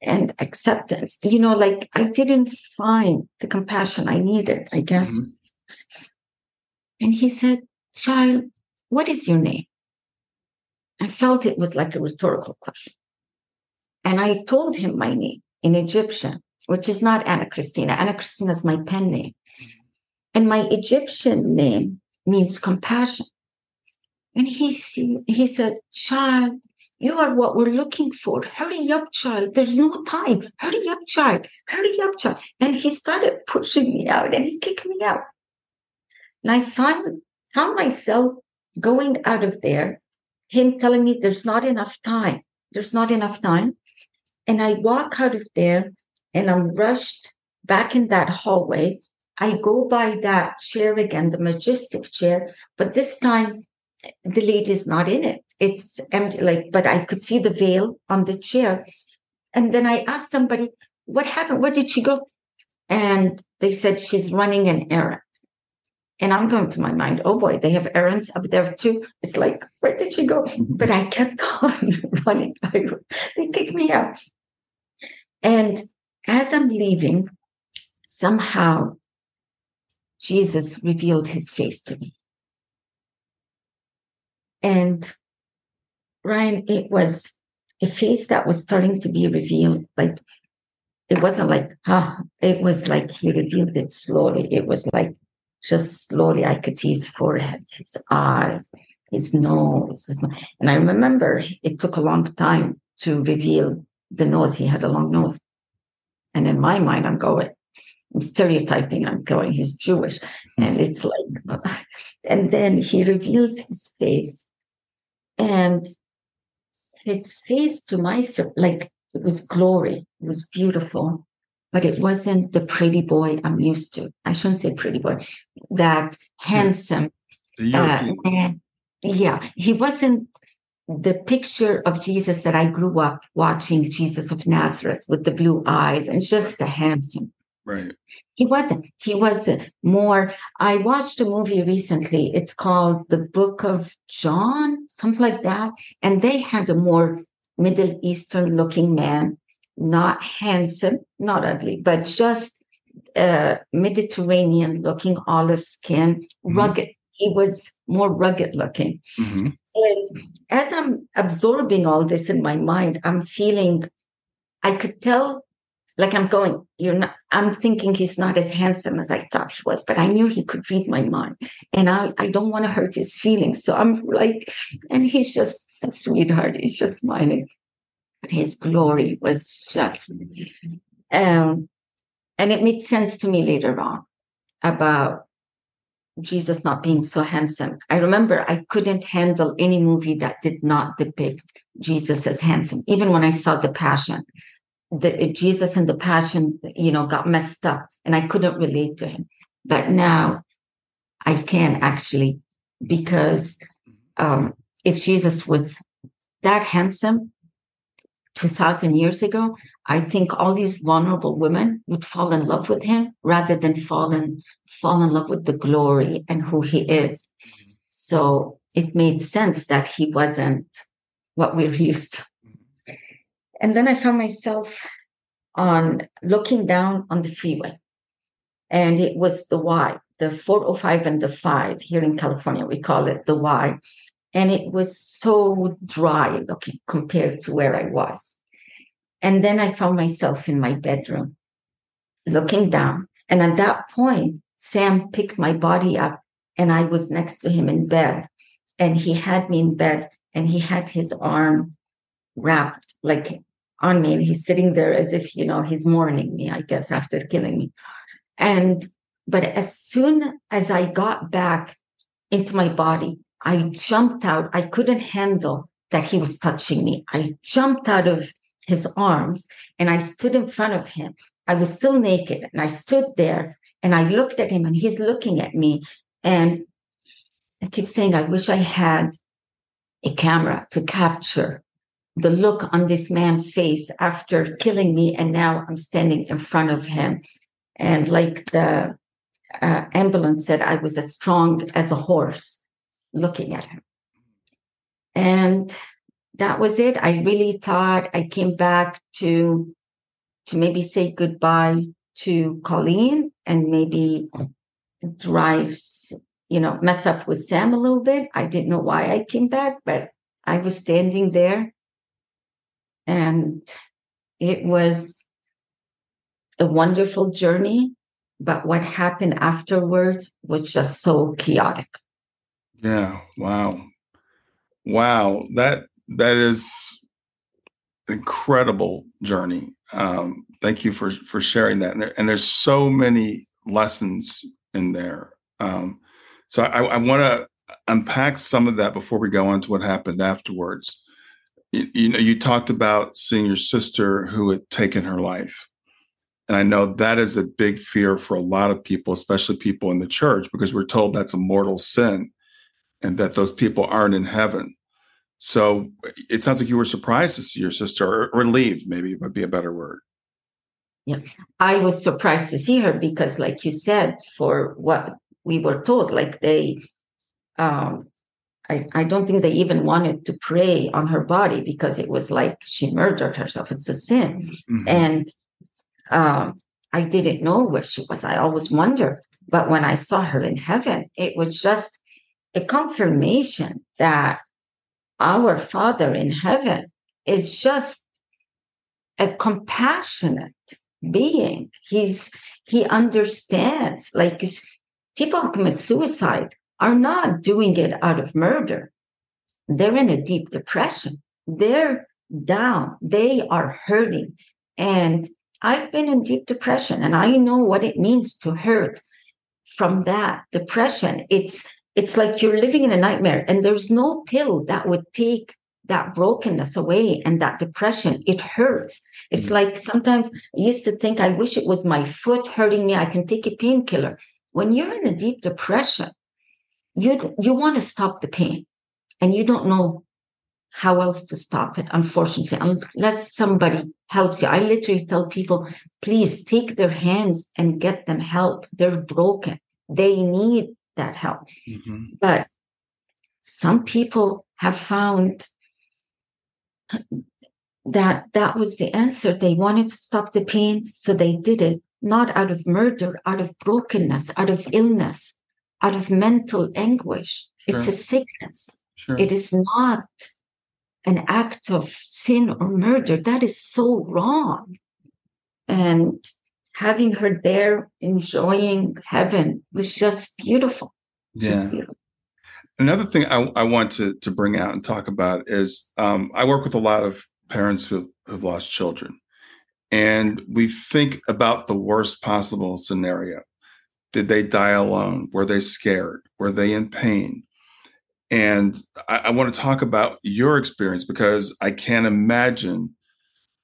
and acceptance. You know, like I didn't find the compassion I needed, I guess. Mm-hmm. And he said, Child, what is your name? I felt it was like a rhetorical question. And I told him my name in Egyptian, which is not Ana Christina. Ana Christina is my pen name. And my Egyptian name means compassion. And he, he said, Child, you are what we're looking for. Hurry up, child. There's no time. Hurry up, child. Hurry up, child. And he started pushing me out and he kicked me out. And I found, found myself going out of there, him telling me there's not enough time. There's not enough time. And I walk out of there and I'm rushed back in that hallway. I go by that chair again, the majestic chair, but this time the lady's not in it. It's empty, like, but I could see the veil on the chair. And then I asked somebody, what happened? Where did she go? And they said she's running an errand. And I'm going to my mind, oh boy, they have errands up there too. It's like, where did she go? Mm-hmm. But I kept on running. they kicked me out. And as I'm leaving, somehow Jesus revealed his face to me. And Brian, it was a face that was starting to be revealed. Like it wasn't like, ah, it was like he revealed it slowly. It was like just slowly I could see his forehead, his eyes, his nose. His nose. And I remember it took a long time to reveal the nose. He had a long nose. And in my mind, I'm going, I'm stereotyping, I'm going, he's Jewish. And it's like, and then he reveals his face and his face to my like it was glory. It was beautiful, but it wasn't the pretty boy I'm used to. I shouldn't say pretty boy, that handsome. Uh. Yeah, he wasn't the picture of Jesus that I grew up watching, Jesus of Nazareth with the blue eyes and just the handsome. Right. He wasn't. He was more. I watched a movie recently. It's called The Book of John, something like that. And they had a more Middle Eastern looking man, not handsome, not ugly, but just uh, Mediterranean looking olive skin, mm-hmm. rugged. He was more rugged looking. Mm-hmm. And as I'm absorbing all this in my mind, I'm feeling, I could tell, like I'm going, you're not, I'm thinking he's not as handsome as I thought he was, but I knew he could read my mind. And I, I don't want to hurt his feelings. So I'm like, and he's just a sweetheart. He's just smiling. But his glory was just, um, and it made sense to me later on about Jesus not being so handsome. I remember I couldn't handle any movie that did not depict Jesus as handsome. Even when I saw The Passion, the Jesus and the Passion, you know, got messed up, and I couldn't relate to him. But now I can actually, because um, if Jesus was that handsome, 2000 years ago, I think all these vulnerable women would fall in love with him rather than fall in, fall in love with the glory and who he is. So it made sense that he wasn't what we're used to. And then I found myself on looking down on the freeway. And it was the Y, the 405 and the 5 here in California. We call it the Y and it was so dry looking compared to where I was. And then I found myself in my bedroom looking down. And at that point, Sam picked my body up and I was next to him in bed. And he had me in bed and he had his arm wrapped like on me. And he's sitting there as if, you know, he's mourning me, I guess, after killing me. And, but as soon as I got back into my body, I jumped out. I couldn't handle that he was touching me. I jumped out of his arms and I stood in front of him. I was still naked and I stood there and I looked at him and he's looking at me. And I keep saying, I wish I had a camera to capture the look on this man's face after killing me. And now I'm standing in front of him. And like the uh, ambulance said, I was as strong as a horse looking at him. And that was it. I really thought I came back to to maybe say goodbye to Colleen and maybe drive, you know, mess up with Sam a little bit. I didn't know why I came back, but I was standing there and it was a wonderful journey. But what happened afterwards was just so chaotic. Yeah. Wow. Wow. That that is an incredible journey. Um, thank you for for sharing that. And, there, and there's so many lessons in there. Um, so I, I want to unpack some of that before we go on to what happened afterwards. You, you know, you talked about seeing your sister who had taken her life. And I know that is a big fear for a lot of people, especially people in the church, because we're told that's a mortal sin and that those people aren't in heaven. So it sounds like you were surprised to see your sister, or relieved, maybe would be a better word. Yeah, I was surprised to see her because, like you said, for what we were told, like they, um, I, I don't think they even wanted to pray on her body because it was like she murdered herself. It's a sin. Mm-hmm. And um, I didn't know where she was. I always wondered. But when I saw her in heaven, it was just a confirmation that our Father in heaven is just a compassionate being. He's he understands. Like people who commit suicide are not doing it out of murder. They're in a deep depression. They're down. They are hurting. And I've been in deep depression and I know what it means to hurt from that depression. It's it's like you're living in a nightmare and there's no pill that would take that brokenness away and that depression. It hurts. It's mm-hmm. like sometimes I used to think, I wish it was my foot hurting me. I can take a painkiller. When you're in a deep depression, you you want to stop the pain, and you don't know how else to stop it. Unfortunately, unless somebody helps you, I literally tell people, please take their hands and get them help. They're broken. They need that help. Mm-hmm. But some people have found that that was the answer. They wanted to stop the pain, so they did it, not out of murder, out of brokenness, out of illness, out of mental anguish. Sure. It's a sickness. Sure. It is not an act of sin or murder. That is so wrong. And having her there enjoying heaven was just beautiful. Yeah. Just beautiful. Another thing I, I, want to, to bring out and talk about is um, I work with a lot of parents who have lost children. And we think about the worst possible scenario. Did they die alone? Were they scared? Were they in pain? And I, I want to talk about your experience because I can't imagine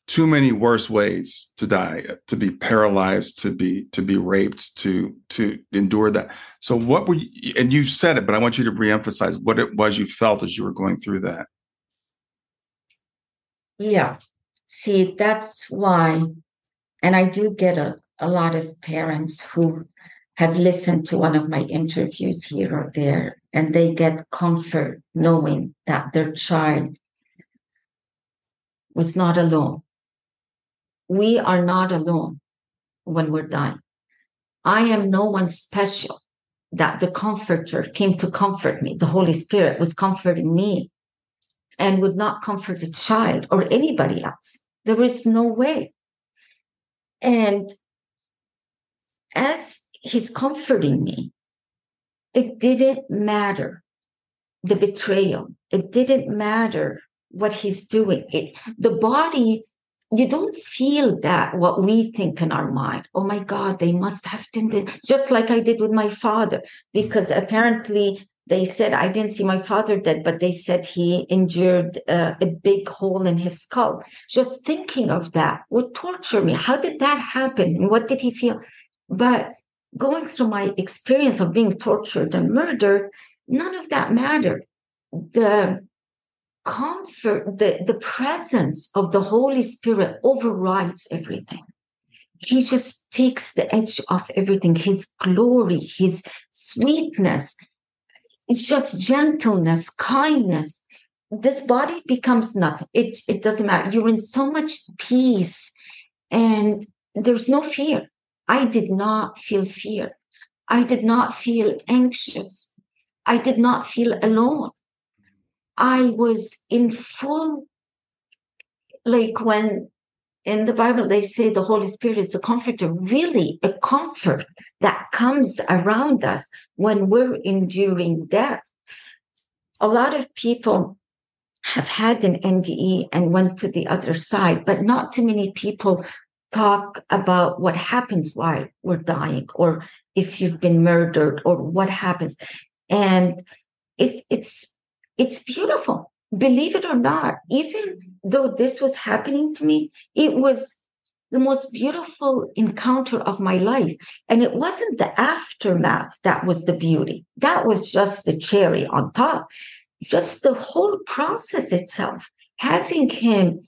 too many worse ways to die to be paralyzed to be to be raped to to endure that so what were you and you said it but i want you to reemphasize what it was you felt as you were going through that yeah see that's why and i do get a, a lot of parents who have listened to one of my interviews here or there and they get comfort knowing that their child was not alone we are not alone when we're dying. I am no one special that the comforter came to comfort me. The Holy Spirit was comforting me and would not comfort a child or anybody else. There is no way. And as he's comforting me, it didn't matter the betrayal. It didn't matter what he's doing. It, the body you don't feel that what we think in our mind. Oh my God, they must have done just like I did with my father, because apparently they said I didn't see my father dead, but they said he injured uh, a big hole in his skull. Just thinking of that would torture me. How did that happen? What did he feel? But going through my experience of being tortured and murdered, none of that mattered. The comfort, the, the presence of the Holy Spirit overrides everything. He just takes the edge off everything. His glory, his sweetness, just gentleness, kindness. This body becomes nothing. It, it doesn't matter. You're in so much peace and there's no fear. I did not feel fear. I did not feel anxious. I did not feel alone. I was in full, like when in the Bible they say the Holy Spirit is a comforter, really a comfort that comes around us when we're enduring death. A lot of people have had an NDE and went to the other side, but not too many people talk about what happens while we're dying or if you've been murdered or what happens. And it, it's it's beautiful. Believe it or not, even though this was happening to me, it was the most beautiful encounter of my life. And it wasn't the aftermath that was the beauty. That was just the cherry on top. Just the whole process itself, having him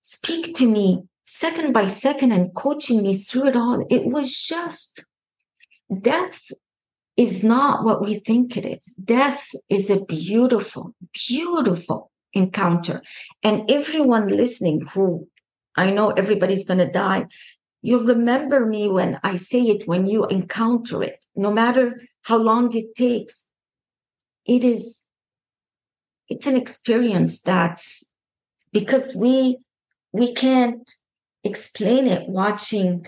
speak to me second by second and coaching me through it all. It was just death is not what we think it is. Death is a beautiful, beautiful encounter. And everyone listening who I know everybody's going to die, you remember me when I say it, when you encounter it, no matter how long it takes. It is, it's an experience that's because we, we can't explain it watching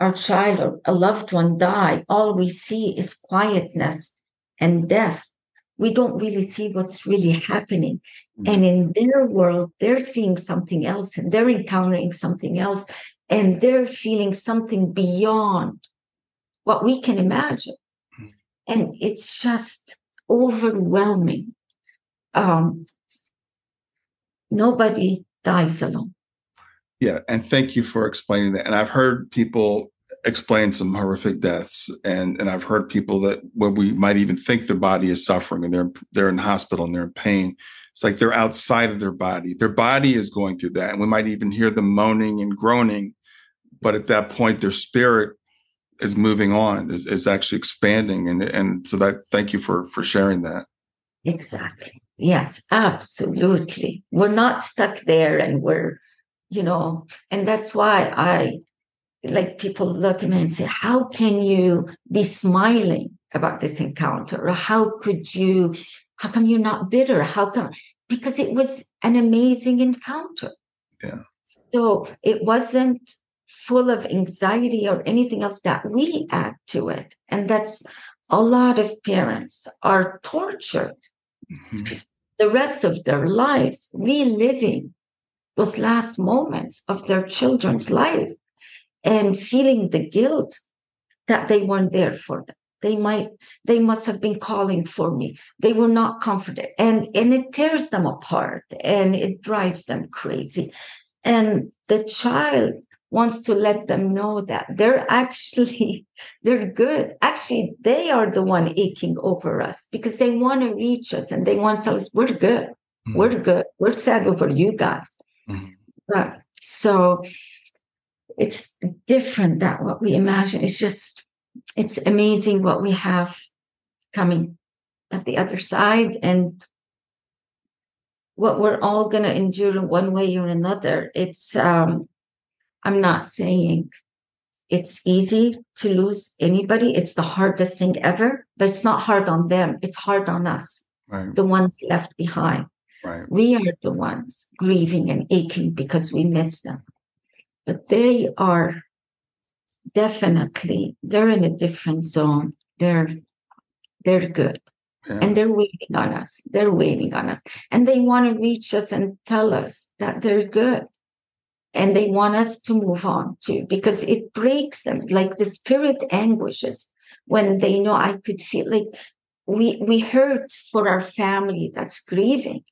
our child or a loved one die, all we see is quietness and death. We don't really see what's really happening. Mm-hmm. And in their world, they're seeing something else and they're encountering something else and they're feeling something beyond what we can imagine. Mm-hmm. And it's just overwhelming. Um, nobody dies alone. Yeah, and thank you for explaining that. And I've heard people explain some horrific deaths, and and I've heard people that when we might even think their body is suffering and they're they're in the hospital and they're in pain, it's like they're outside of their body. Their body is going through that, and we might even hear them moaning and groaning, but at that point, their spirit is moving on, is, is actually expanding, and and so that thank you for for sharing that. Exactly. Yes, absolutely. We're not stuck there, and we're you know, and that's why I like people look at me and say, How can you be smiling about this encounter? Or how could you, how come you're not bitter? How come? Because it was an amazing encounter. Yeah. So it wasn't full of anxiety or anything else that we add to it. And that's a lot of parents are tortured mm-hmm. the rest of their lives, reliving those last moments of their children's life and feeling the guilt that they weren't there for them. They might they must have been calling for me. They were not comforted. And and it tears them apart and it drives them crazy. And the child wants to let them know that they're actually they're good. Actually they are the one aching over us because they want to reach us and they want to tell us we're good. Mm-hmm. we're good. We're sad over you guys Mm-hmm. Right. So it's different than what we imagine. It's just, it's amazing what we have coming at the other side and what we're all going to endure in one way or another. It's, um, I'm not saying it's easy to lose anybody. It's the hardest thing ever, but it's not hard on them. It's hard on us, right. the ones left behind. Right. We are the ones grieving and aching because we miss them. But they are definitely they're in a different zone. They're they're good. Yeah. And they're waiting on us. They're waiting on us. And they want to reach us and tell us that they're good. And they want us to move on too, because it breaks them. Like the spirit anguishes when they know I could feel like we we hurt for our family that's grieving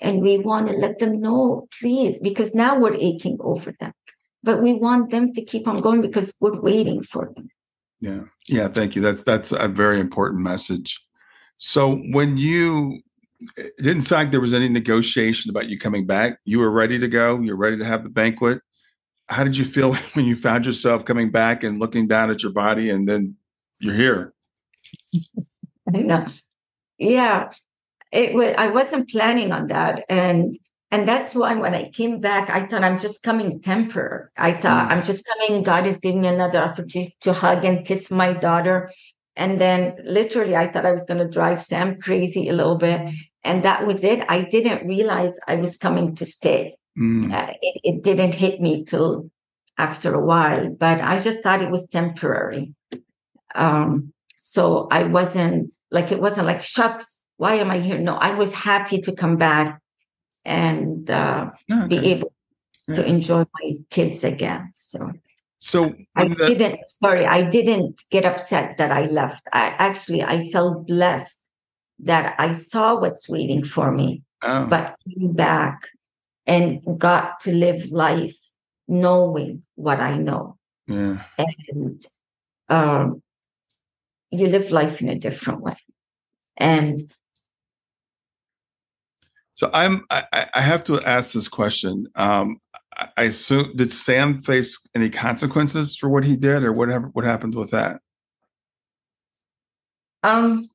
and we want to let them know, please, because now we're aching over them. But we want them to keep on going because we're waiting for them. Yeah. Yeah. Thank you. That's that's a very important message. So when you it didn't sound like there was any negotiation about you coming back. You were ready to go. You're ready to have the banquet. How did you feel when you found yourself coming back and looking down at your body and then you're here? I know. Yeah it was i wasn't planning on that. And and that's why when i came back i thought i'm just coming temporary i thought mm. i'm just coming. God is giving me another opportunity to hug and kiss my daughter. And then literally i thought i was going to drive sam crazy a little bit. And that was it. I didn't realize i was coming to stay. Mm. uh, it, it didn't hit me till after a while but i just thought it was temporary. Um so i wasn't like it wasn't like shucks why am I here? No, I was happy to come back and uh, okay. be able yeah. to enjoy my kids again. So, so I the- didn't. Sorry, I didn't get upset that I left. I actually I felt blessed that I saw what's waiting for me, oh. but came back and got to live life knowing what I know. Yeah, and um, you live life in a different way. And so I'm I, I have to ask this question. Um, I assume did Sam face any consequences for what he did, or whatever? What happened with that? Um,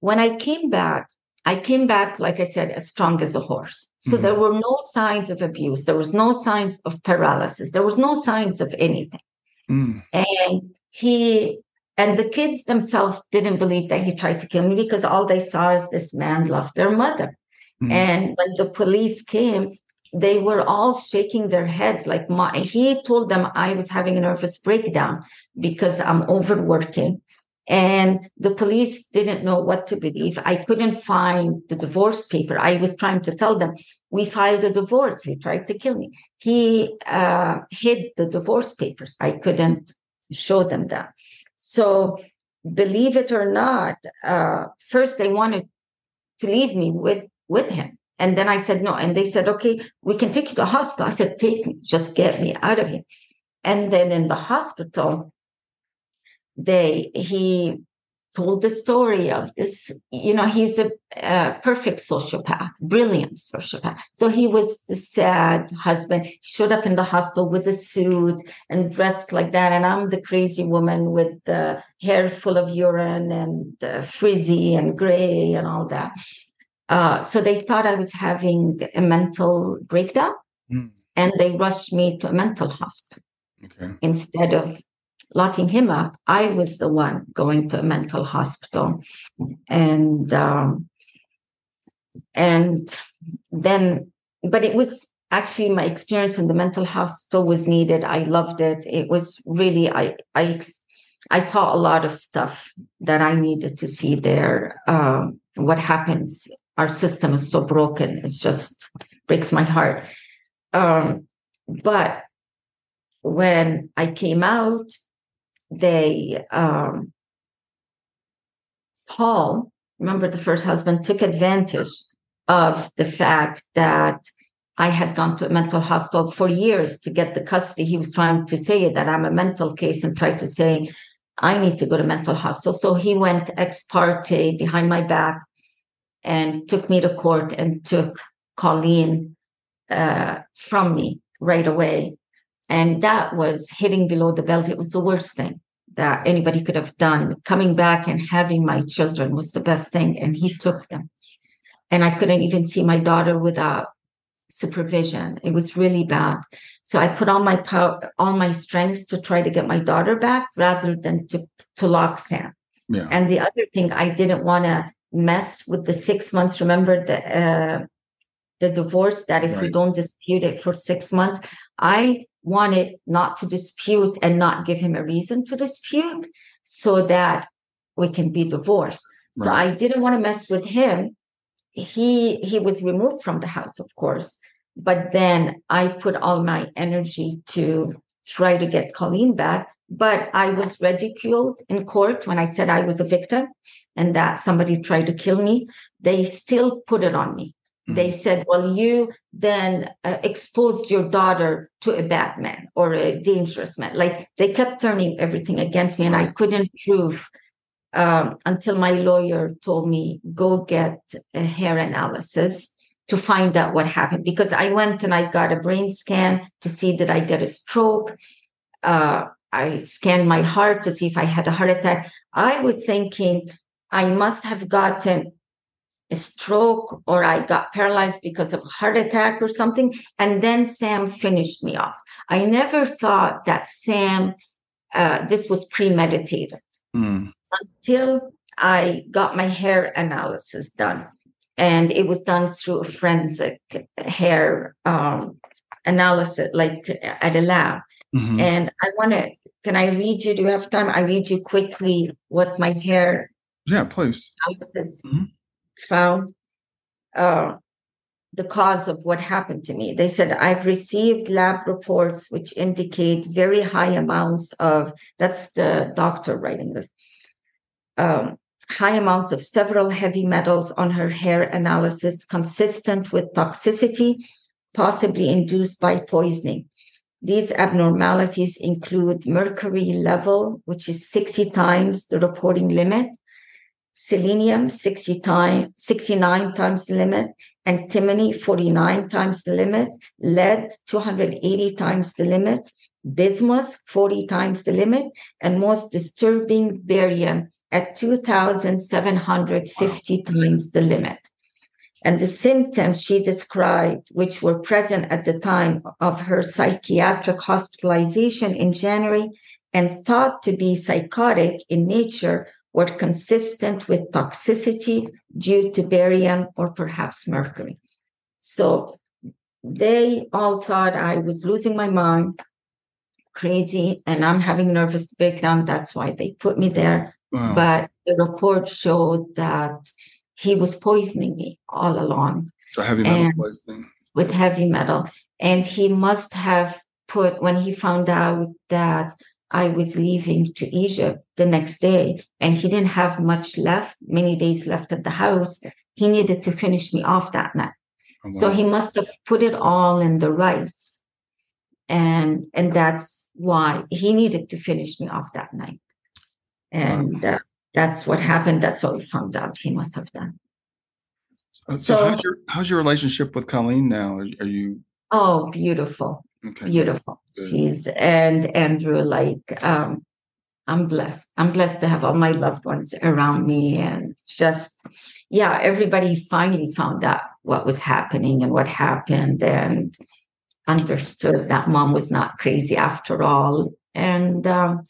when I came back, I came back, like I said, as strong as a horse. So mm-hmm. there were no signs of abuse. There was no signs of paralysis. There was no signs of anything. Mm. And he and the kids themselves didn't believe that he tried to kill me because all they saw is this man loved their mother. Mm-hmm. And when the police came, they were all shaking their heads like my, he told them I was having a nervous breakdown because I'm overworking. And the police didn't know what to believe. I couldn't find the divorce paper. I was trying to tell them, we filed a divorce. He tried to kill me. He uh, hid the divorce papers. I couldn't show them that. So, believe it or not, uh, first they wanted to leave me with with him, And then I said, no. And they said, okay, we can take you to hospital. I said, take me, just get me out of here. And then in the hospital, they, he told the story of this, you know, he's a, a, perfect sociopath, brilliant sociopath. So he was the sad husband. He showed up in the hostel with a suit and dressed like that. And I'm the crazy woman with the hair full of urine and uh, frizzy and gray and all that. Uh, so they thought I was having a mental breakdown mm. and they rushed me to a mental hospital okay. instead of locking him up. I was the one going to a mental hospital. And, um, and then, but it was actually my experience in the mental hospital was needed. I loved it. It was really, I, I, I saw a lot of stuff that I needed to see there. Um, what happens our system is so broken. It just breaks my heart. Um, but when I came out, they, um, Paul, remember the first husband, took advantage of the fact that I had gone to a mental hospital for years to get the custody. He was trying to say that I'm a mental case and tried to say I need to go to mental hospital. So he went ex parte behind my back and took me to court and took Colleen uh, from me right away. And that was hitting below the belt. It was the worst thing that anybody could have done. Coming back and having my children was the best thing. And he took them. And I couldn't even see my daughter without supervision. It was really bad. So I put all my power, all my strengths to try to get my daughter back rather than to, to lock Sam. Yeah. And the other thing, I didn't want to mess with the six months. Remember the uh, the divorce that if right. we don't dispute it for six months, I wanted not to dispute and not give him a reason to dispute so that we can be divorced. Right. So I didn't want to mess with him. He he was removed from the house, of course, but then I put all my energy to try to get Colleen back. But I was ridiculed in court when I said I was a victim and that somebody tried to kill me. They still put it on me. Mm-hmm. They said, well, you then uh, exposed your daughter to a bad man or a dangerous man. Like they kept turning everything against me, and I couldn't prove um, until my lawyer told me, go get a hair analysis to find out what happened because I went and I got a brain scan to see did I get a stroke. Uh, I scanned my heart to see if I had a heart attack. I was thinking I must have gotten a stroke or I got paralyzed because of a heart attack or something. And then Sam finished me off. I never thought that Sam, uh, this was premeditated mm. until I got my hair analysis done and it was done through a forensic hair um, analysis, like at a lab. Mm-hmm. And I want to, can I read you? Do you have time? I read you quickly what my hair. Yeah, please. Mm-hmm. Found uh, the cause of what happened to me. They said, I've received lab reports which indicate very high amounts of, that's the doctor writing this. Um, high amounts of several heavy metals on her hair analysis consistent with toxicity, possibly induced by poisoning. These abnormalities include mercury level, which is 60 times the reporting limit, selenium 60 time, 69 times the limit, antimony 49 times the limit, lead 280 times the limit, bismuth 40 times the limit, and most disturbing barium at 2,750 times the limit. And the symptoms she described, which were present at the time of her psychiatric hospitalization in January and thought to be psychotic in nature, were consistent with toxicity due to barium or perhaps mercury. So they all thought I was losing my mind, crazy, and I'm having nervous breakdown. That's why they put me there Wow. But the report showed that he was poisoning me all along. So heavy metal poisoning. With heavy metal. And he must have put, when he found out that I was leaving to Egypt the next day and he didn't have much left, many days left at the house, he needed to finish me off that night. Oh, wow. So he must have put it all in the rice. And and that's why he needed to finish me off that night. And wow. uh, that's what happened. That's what we found out he must have done. So, so how's your how's your relationship with Colleen now? Are, are you Oh, beautiful. Okay. Beautiful. Good. She's and Andrew, like um, I'm blessed. I'm blessed to have all my loved ones around me and just yeah, everybody finally found out what was happening and what happened and understood that mom was not crazy after all. And um,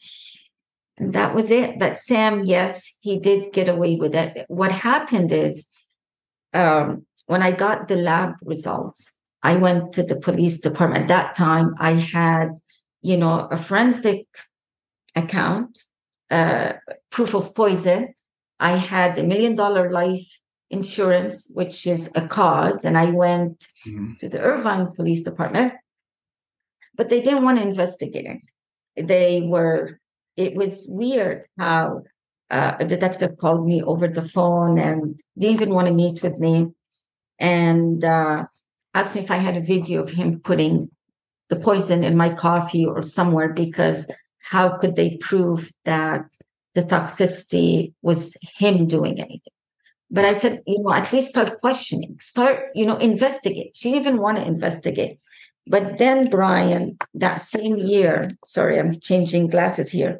and that was it. But Sam, yes, he did get away with it. What happened is um, when I got the lab results, I went to the police department. At that time, I had, you know, a forensic account, uh, proof of poison. I had a million dollar life insurance, which is a cause, and I went mm-hmm. to the Irvine Police Department, but they didn't want to investigate it. They were. It was weird how uh, a detective called me over the phone and didn't even want to meet with me, and. Uh, asked me if I had a video of him putting the poison in my coffee or somewhere because how could they prove that the toxicity was him doing anything? But I said, you know, at least start questioning, start, you know, investigate. She didn't even want to investigate. But then, Brian, that same year, sorry, I'm changing glasses here.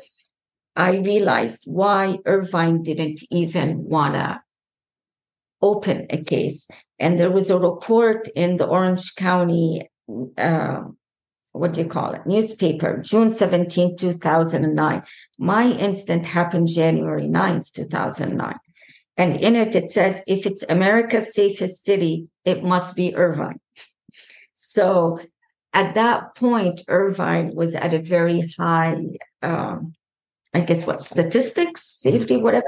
I realized why Irvine didn't even want to open a case. And there was a report in the Orange County, uh, what do you call it, newspaper, June 17, 2009. My incident happened January 9th, 2009. And in it, it says, if it's America's safest city, it must be Irvine. So at that point, Irvine was at a very high, um, I guess, what statistics, safety, whatever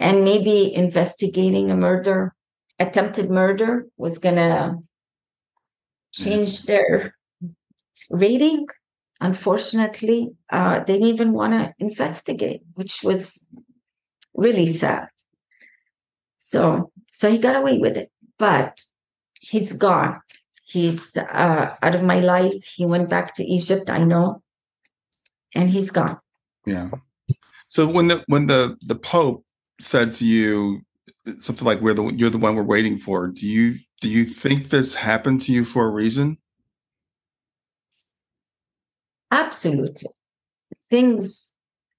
and maybe investigating a murder, attempted murder, was going to change their rating. Unfortunately, uh, they didn't even want to investigate, which was really sad. So, so he got away with it, but he's gone. He's uh, out of my life. He went back to Egypt, I know, and he's gone. Yeah. So when the when the the Pope said to you something like we're the you're the one we're waiting for. Do you do you think this happened to you for a reason? Absolutely. Things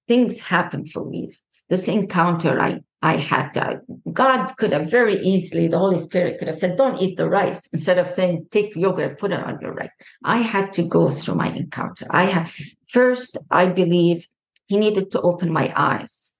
things happen for reasons. This encounter i i had to, god could have very easily the holy spirit could have said don't eat the rice instead of saying take yogurt put it on your rice. I had to go through my encounter. I had first i believe he needed to open my eyes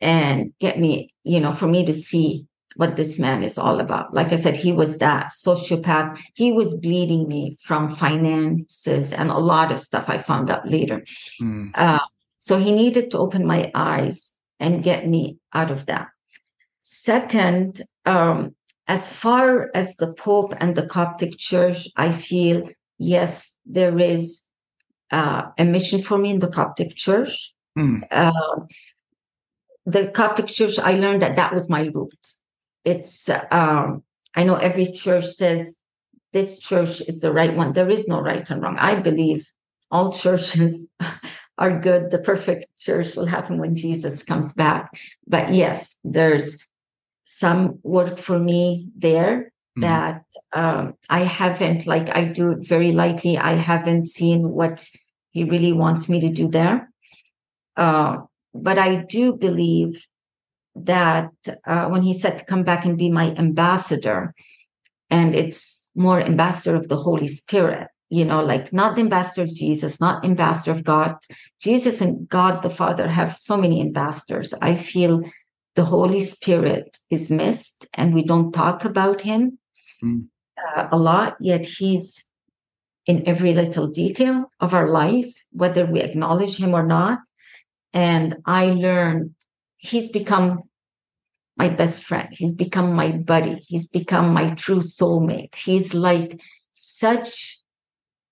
and get me, you know, for me to see what this man is all about. Like I said, he was that sociopath. He was bleeding me from finances and a lot of stuff I found out later. Mm. Uh, so he needed to open my eyes and get me out of that. Second, um, as far as the Pope and the Coptic Church, I feel, yes, there is uh, a mission for me in the Coptic Church. Mm. Uh, the Coptic church, I learned that that was my root. It's, um, I know every church says this church is the right one. There is no right and wrong. I believe all churches are good. The perfect church will happen when Jesus comes back. But yes, there's some work for me there mm-hmm. that um, I haven't, like I do it very lightly. I haven't seen what he really wants me to do there. Uh, but I do believe that uh, when he said to come back and be my ambassador, and it's more ambassador of the Holy Spirit, you know, like not the ambassador of Jesus, not ambassador of God. Jesus and God the Father have so many ambassadors. I feel the Holy Spirit is missed and we don't talk about him mm. uh, a lot, yet he's in every little detail of our life, whether we acknowledge him or not. And I learned he's become my best friend. He's become my buddy. He's become my true soulmate. He's like such,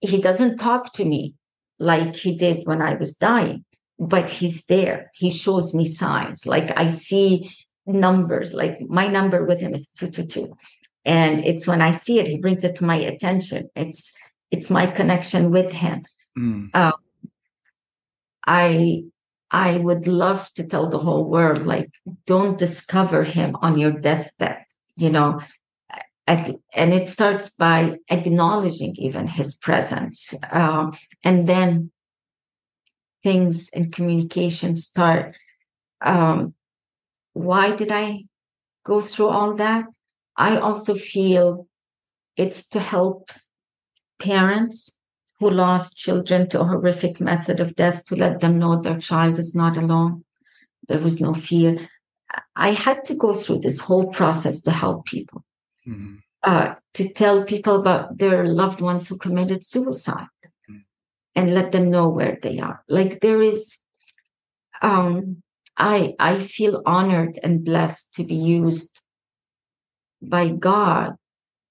he doesn't talk to me like he did when I was dying, but he's there. He shows me signs. Like I see numbers, like my number with him is 222. and it's when I see it, he brings it to my attention. It's it's my connection with him. Mm. Uh, I I would love to tell the whole world, like, don't discover him on your deathbed. You know, and it starts by acknowledging even his presence, um, and then things in communication start. Um, why did I go through all that? I also feel it's to help parents who lost children to a horrific method of death to let them know their child is not alone. There was no fear. I had to go through this whole process to help people, mm-hmm. uh, to tell people about their loved ones who committed suicide mm-hmm. and let them know where they are. Like there is, um, I I feel honored and blessed to be used by God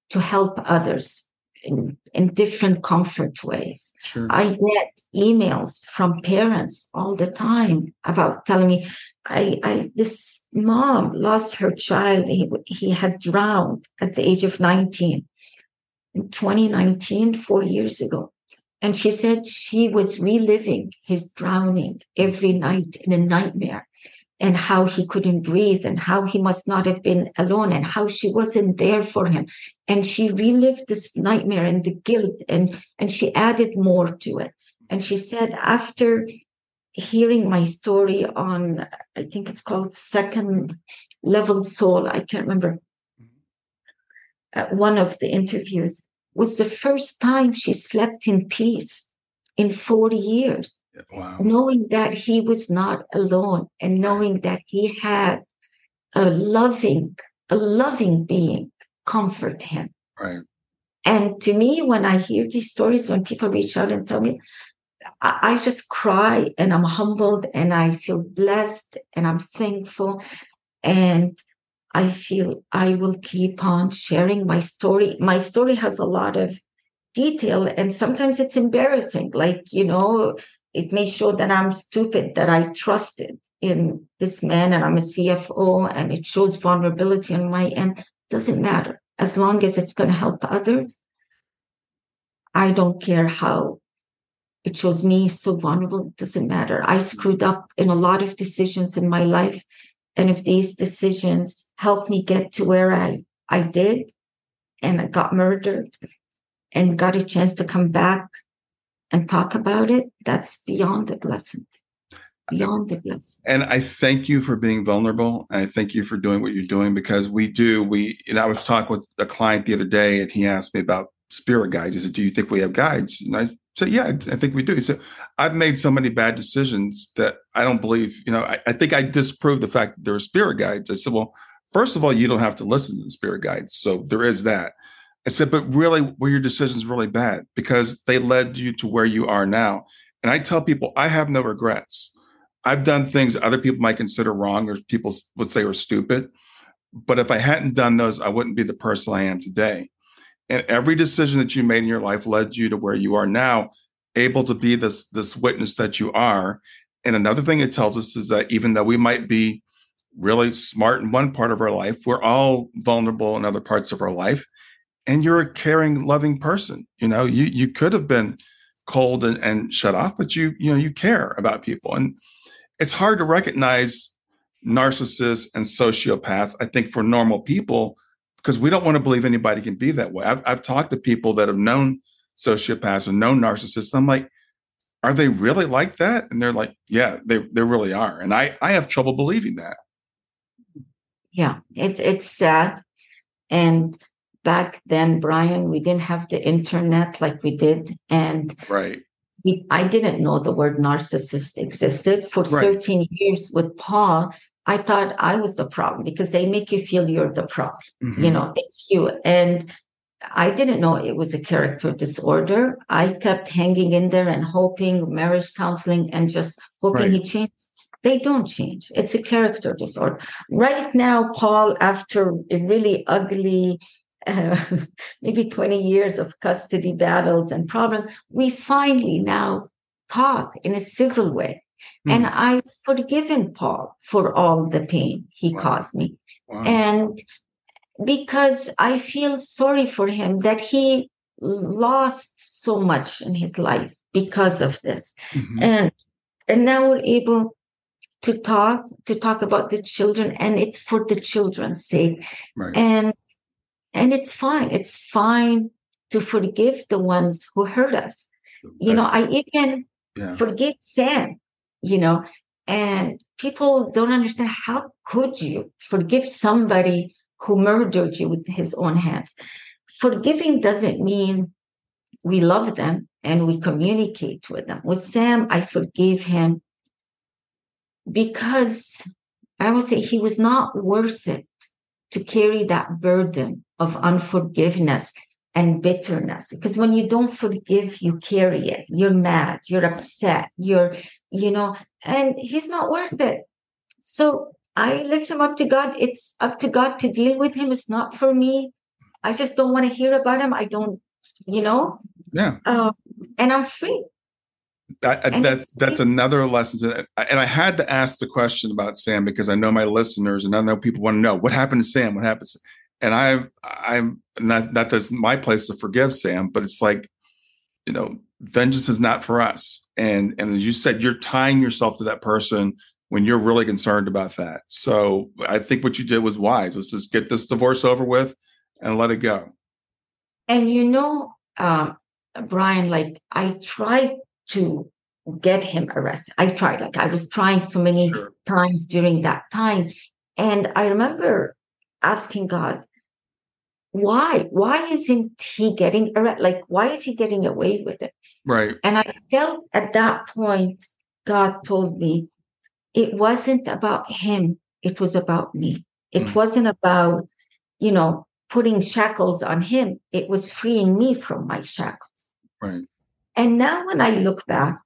to help others in, in different comfort ways. Sure. I get emails from parents all the time about telling me, I, I this mom lost her child. He, he had drowned at the age of 19 in 2019, four years ago. And she said she was reliving his drowning every night in a nightmare and how he couldn't breathe and how he must not have been alone and how she wasn't there for him. And she relived this nightmare and the guilt and and she added more to it. And she said after hearing my story on i think it's called second level soul i can't remember uh, one of the interviews was the first time she slept in peace in 40 years Wow. Knowing that he was not alone and knowing that he had a loving, a loving being comfort him. Right. And to me, when I hear these stories, when people reach out and tell me, I, I just cry and I'm humbled and I feel blessed and I'm thankful. And I feel I will keep on sharing my story. My story has a lot of detail and sometimes it's embarrassing. Like, you know, it may show that I'm stupid, that I trusted in this man and I'm a CFO and it shows vulnerability on my end. Doesn't matter. As long as it's going to help others, I don't care how it shows me so vulnerable. It doesn't matter. I screwed up in a lot of decisions in my life. And if these decisions help me get to where I, I did and I got murdered and got a chance to come back and talk about it, that's beyond the blessing. Beyond the blessing. And I thank you for being vulnerable. I thank you for doing what you're doing because we do. We, and I was talking with a client the other day and he asked me about spirit guides. He said, Do you think we have guides? And I said, Yeah, I think we do. He said, I've made so many bad decisions that I don't believe, you know, I, I think I disproved the fact that there are spirit guides. I said, Well, first of all, you don't have to listen to the spirit guides. So there is that. I said, but really, were your decisions really bad because they led you to where you are now? And I tell people, I have no regrets. I've done things other people might consider wrong or people would say were stupid. But if I hadn't done those, I wouldn't be the person I am today. And every decision that you made in your life led you to where you are now, able to be this, this witness that you are. And another thing it tells us is that even though we might be really smart in one part of our life, we're all vulnerable in other parts of our life and you're a caring, loving person. You know, you you could have been cold and, and shut off, but you you know you care about people, and it's hard to recognize narcissists and sociopaths. I think for normal people because we don't want to believe anybody can be that way. I've I've talked to people that have known sociopaths and known narcissists. I'm like, are they really like that? And they're like, yeah, they they really are. And I I have trouble believing that. Yeah, it's it's sad, and back then, Brian, we didn't have the internet like we did. And right. We, I didn't know the word narcissist existed. For right. 13 years with Paul, I thought I was the problem because they make you feel you're the problem. Mm-hmm. You know, it's you. And I didn't know it was a character disorder. I kept hanging in there and hoping marriage counseling and just hoping right. he changed. They don't change. It's a character disorder. Right now, Paul, after a really ugly uh, maybe 20 years of custody battles and problems, we finally now talk in a civil way. Mm. And I've forgiven Paul for all the pain he wow. caused me. Wow. And because I feel sorry for him that he lost so much in his life because of this. Mm-hmm. And and now we're able to talk to talk about the children and it's for the children's sake. Right. And and it's fine. It's fine to forgive the ones who hurt us. You know, I even yeah. forgive Sam, you know, and people don't understand how could you forgive somebody who murdered you with his own hands. Forgiving doesn't mean we love them and we communicate with them. With Sam, I forgave him because I would say he was not worth it to carry that burden of unforgiveness and bitterness. Because when you don't forgive, you carry it. You're mad, you're upset, you're, you know, and he's not worth it. So I lift him up to God. It's up to God to deal with him. It's not for me. I just don't want to hear about him. I don't, you know? Yeah. Uh, and I'm free. That, and that that's another lesson. And I had to ask the question about Sam because I know my listeners and I know people want to know what happened to Sam. What happened? And I, I'm not that that's my place to forgive Sam, but it's like, you know, vengeance is not for us. And and as you said, you're tying yourself to that person when you're really concerned about that. So I think what you did was wise. Let's just get this divorce over with and let it go. And you know, um, Brian, like I tried to get him arrested. I tried, like I was trying so many sure. times during that time. And I remember asking God, why? Why isn't he getting arrested? Like, why is he getting away with it? Right. And I felt at that point, God told me, it wasn't about him, it was about me. It mm. wasn't about, you know, putting shackles on him, it was freeing me from my shackles. Right. And now when I look back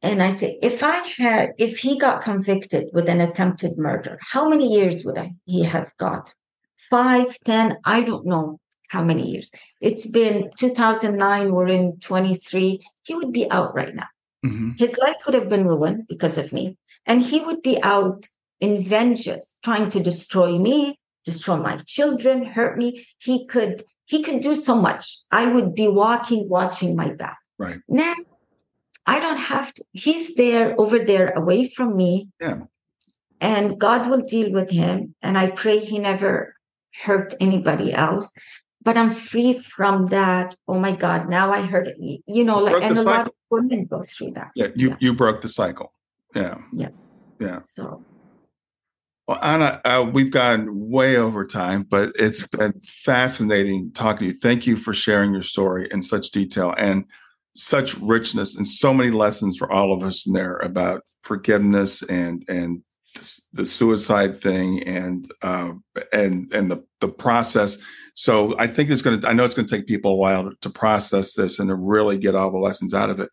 and I say, if I had, if he got convicted with an attempted murder, how many years would I, he have got? Five, ten, I don't know how many years. It's been 2009, we're in 23. He would be out right now. Mm-hmm. His life would have been ruined because of me. And he would be out in vengeance, trying to destroy me, destroy my children, hurt me. He could he could do so much. I would be walking, watching my back. Right. Now I don't have to. He's there over there away from me. Yeah. And God will deal with him. And I pray he never hurt anybody else. But I'm free from that. Oh my God, now I heard it. You know, like and a cycle. lot of women go through that. Yeah, you yeah. you broke the cycle. Yeah. Yeah. Yeah. So well, Ana, uh, we've gone way over time, but it's been fascinating talking to you. Thank you for sharing your story in such detail and such richness and so many lessons for all of us in there about forgiveness and and the suicide thing and uh, and and the the process. So I think it's going to. I know it's going to take people a while to, to process this and to really get all the lessons out of it.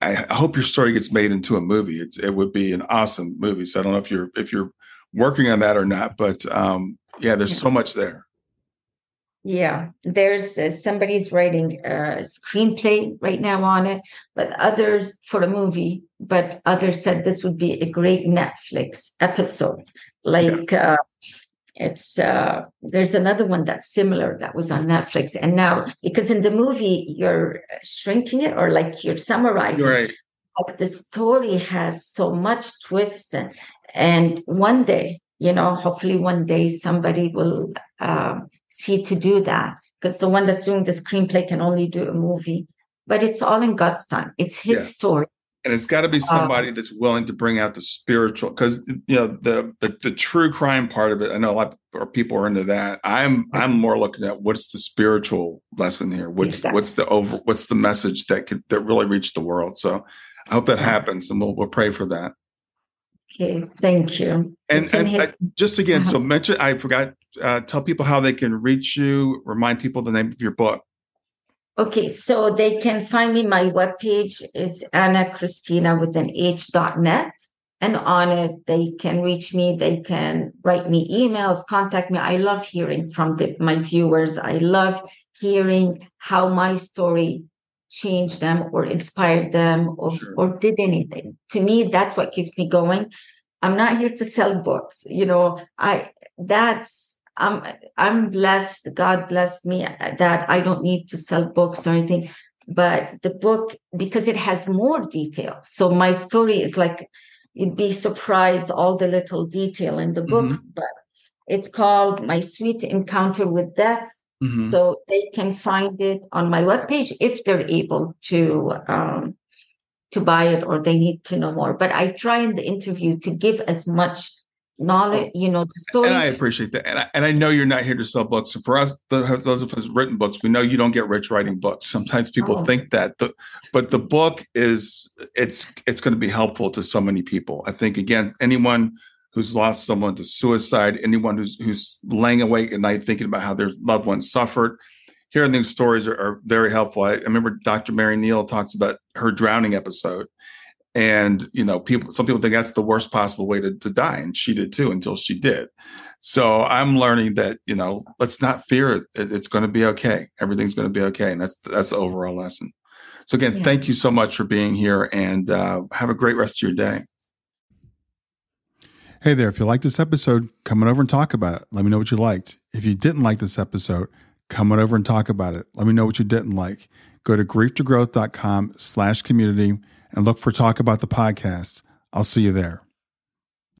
I, I hope your story gets made into a movie. It's, it would be an awesome movie. So I don't know if you're if you're working on that or not. But um, yeah, there's so much there. Yeah, there's uh, somebody's writing a screenplay right now on it, but others for a movie. But others said this would be a great Netflix episode. Like yeah. uh, it's uh, there's another one that's similar that was on Netflix, and now because in the movie you're shrinking it or like you're summarizing. Right. Like the story has so much twists and and one day, you know, hopefully one day somebody will uh, see to do that because the one that's doing the screenplay can only do a movie. But it's all in God's time. It's His yeah. story. And it's got to be somebody um, that's willing to bring out the spiritual, because you know the, the, the true crime part of it. I know a lot of people are into that. I'm I'm more looking at what's the spiritual lesson here. What's exactly. what's the over what's the message that could that really reach the world. So I hope that happens, and we'll we'll pray for that. Okay, thank you. And, and his- just again, uh-huh. so mention, I forgot, uh, tell people how they can reach you, remind people the name of your book. Okay, so they can find me. My webpage is Ana Christina with an H dot net. And on it, they can reach me. They can write me emails, contact me. I love hearing from the, my viewers. I love hearing how my story changed them or inspired them or, sure. or did anything. To me, that's what keeps me going. I'm not here to sell books. You know, I that's I'm I'm blessed. God blessed me that I don't need to sell books or anything. But the book, because it has more detail, so my story is like you'd be surprised all the little detail in the book. Mm-hmm. But it's called My Sweet Encounter with Death. Mm-hmm. So they can find it on my webpage if they're able to um, to buy it or they need to know more. But I try in the interview to give as much knowledge, you know, the story. And I appreciate that. And I, and I know you're not here to sell books. For us, those of us written books, we know you don't get rich writing books. Sometimes people oh. think that, the, but the book is it's it's going to be helpful to so many people. I think again, anyone who's lost someone to suicide, anyone who's who's laying awake at night thinking about how their loved ones suffered. Hearing these stories are, are very helpful. I, I remember Dr. Mary Neal talks about her drowning episode and you know people some people think that's the worst possible way to, to die and she did too until she did so i'm learning that you know let's not fear it, it it's going to be okay everything's going to be okay and that's that's the overall lesson so again yeah. thank you so much for being here and uh, have a great rest of your day hey there if you like this episode come on over and talk about it let me know what you liked if you didn't like this episode come on over and talk about it let me know what you didn't like go to grief2growth.com slash community and look for Talk About the Podcast. I'll see you there.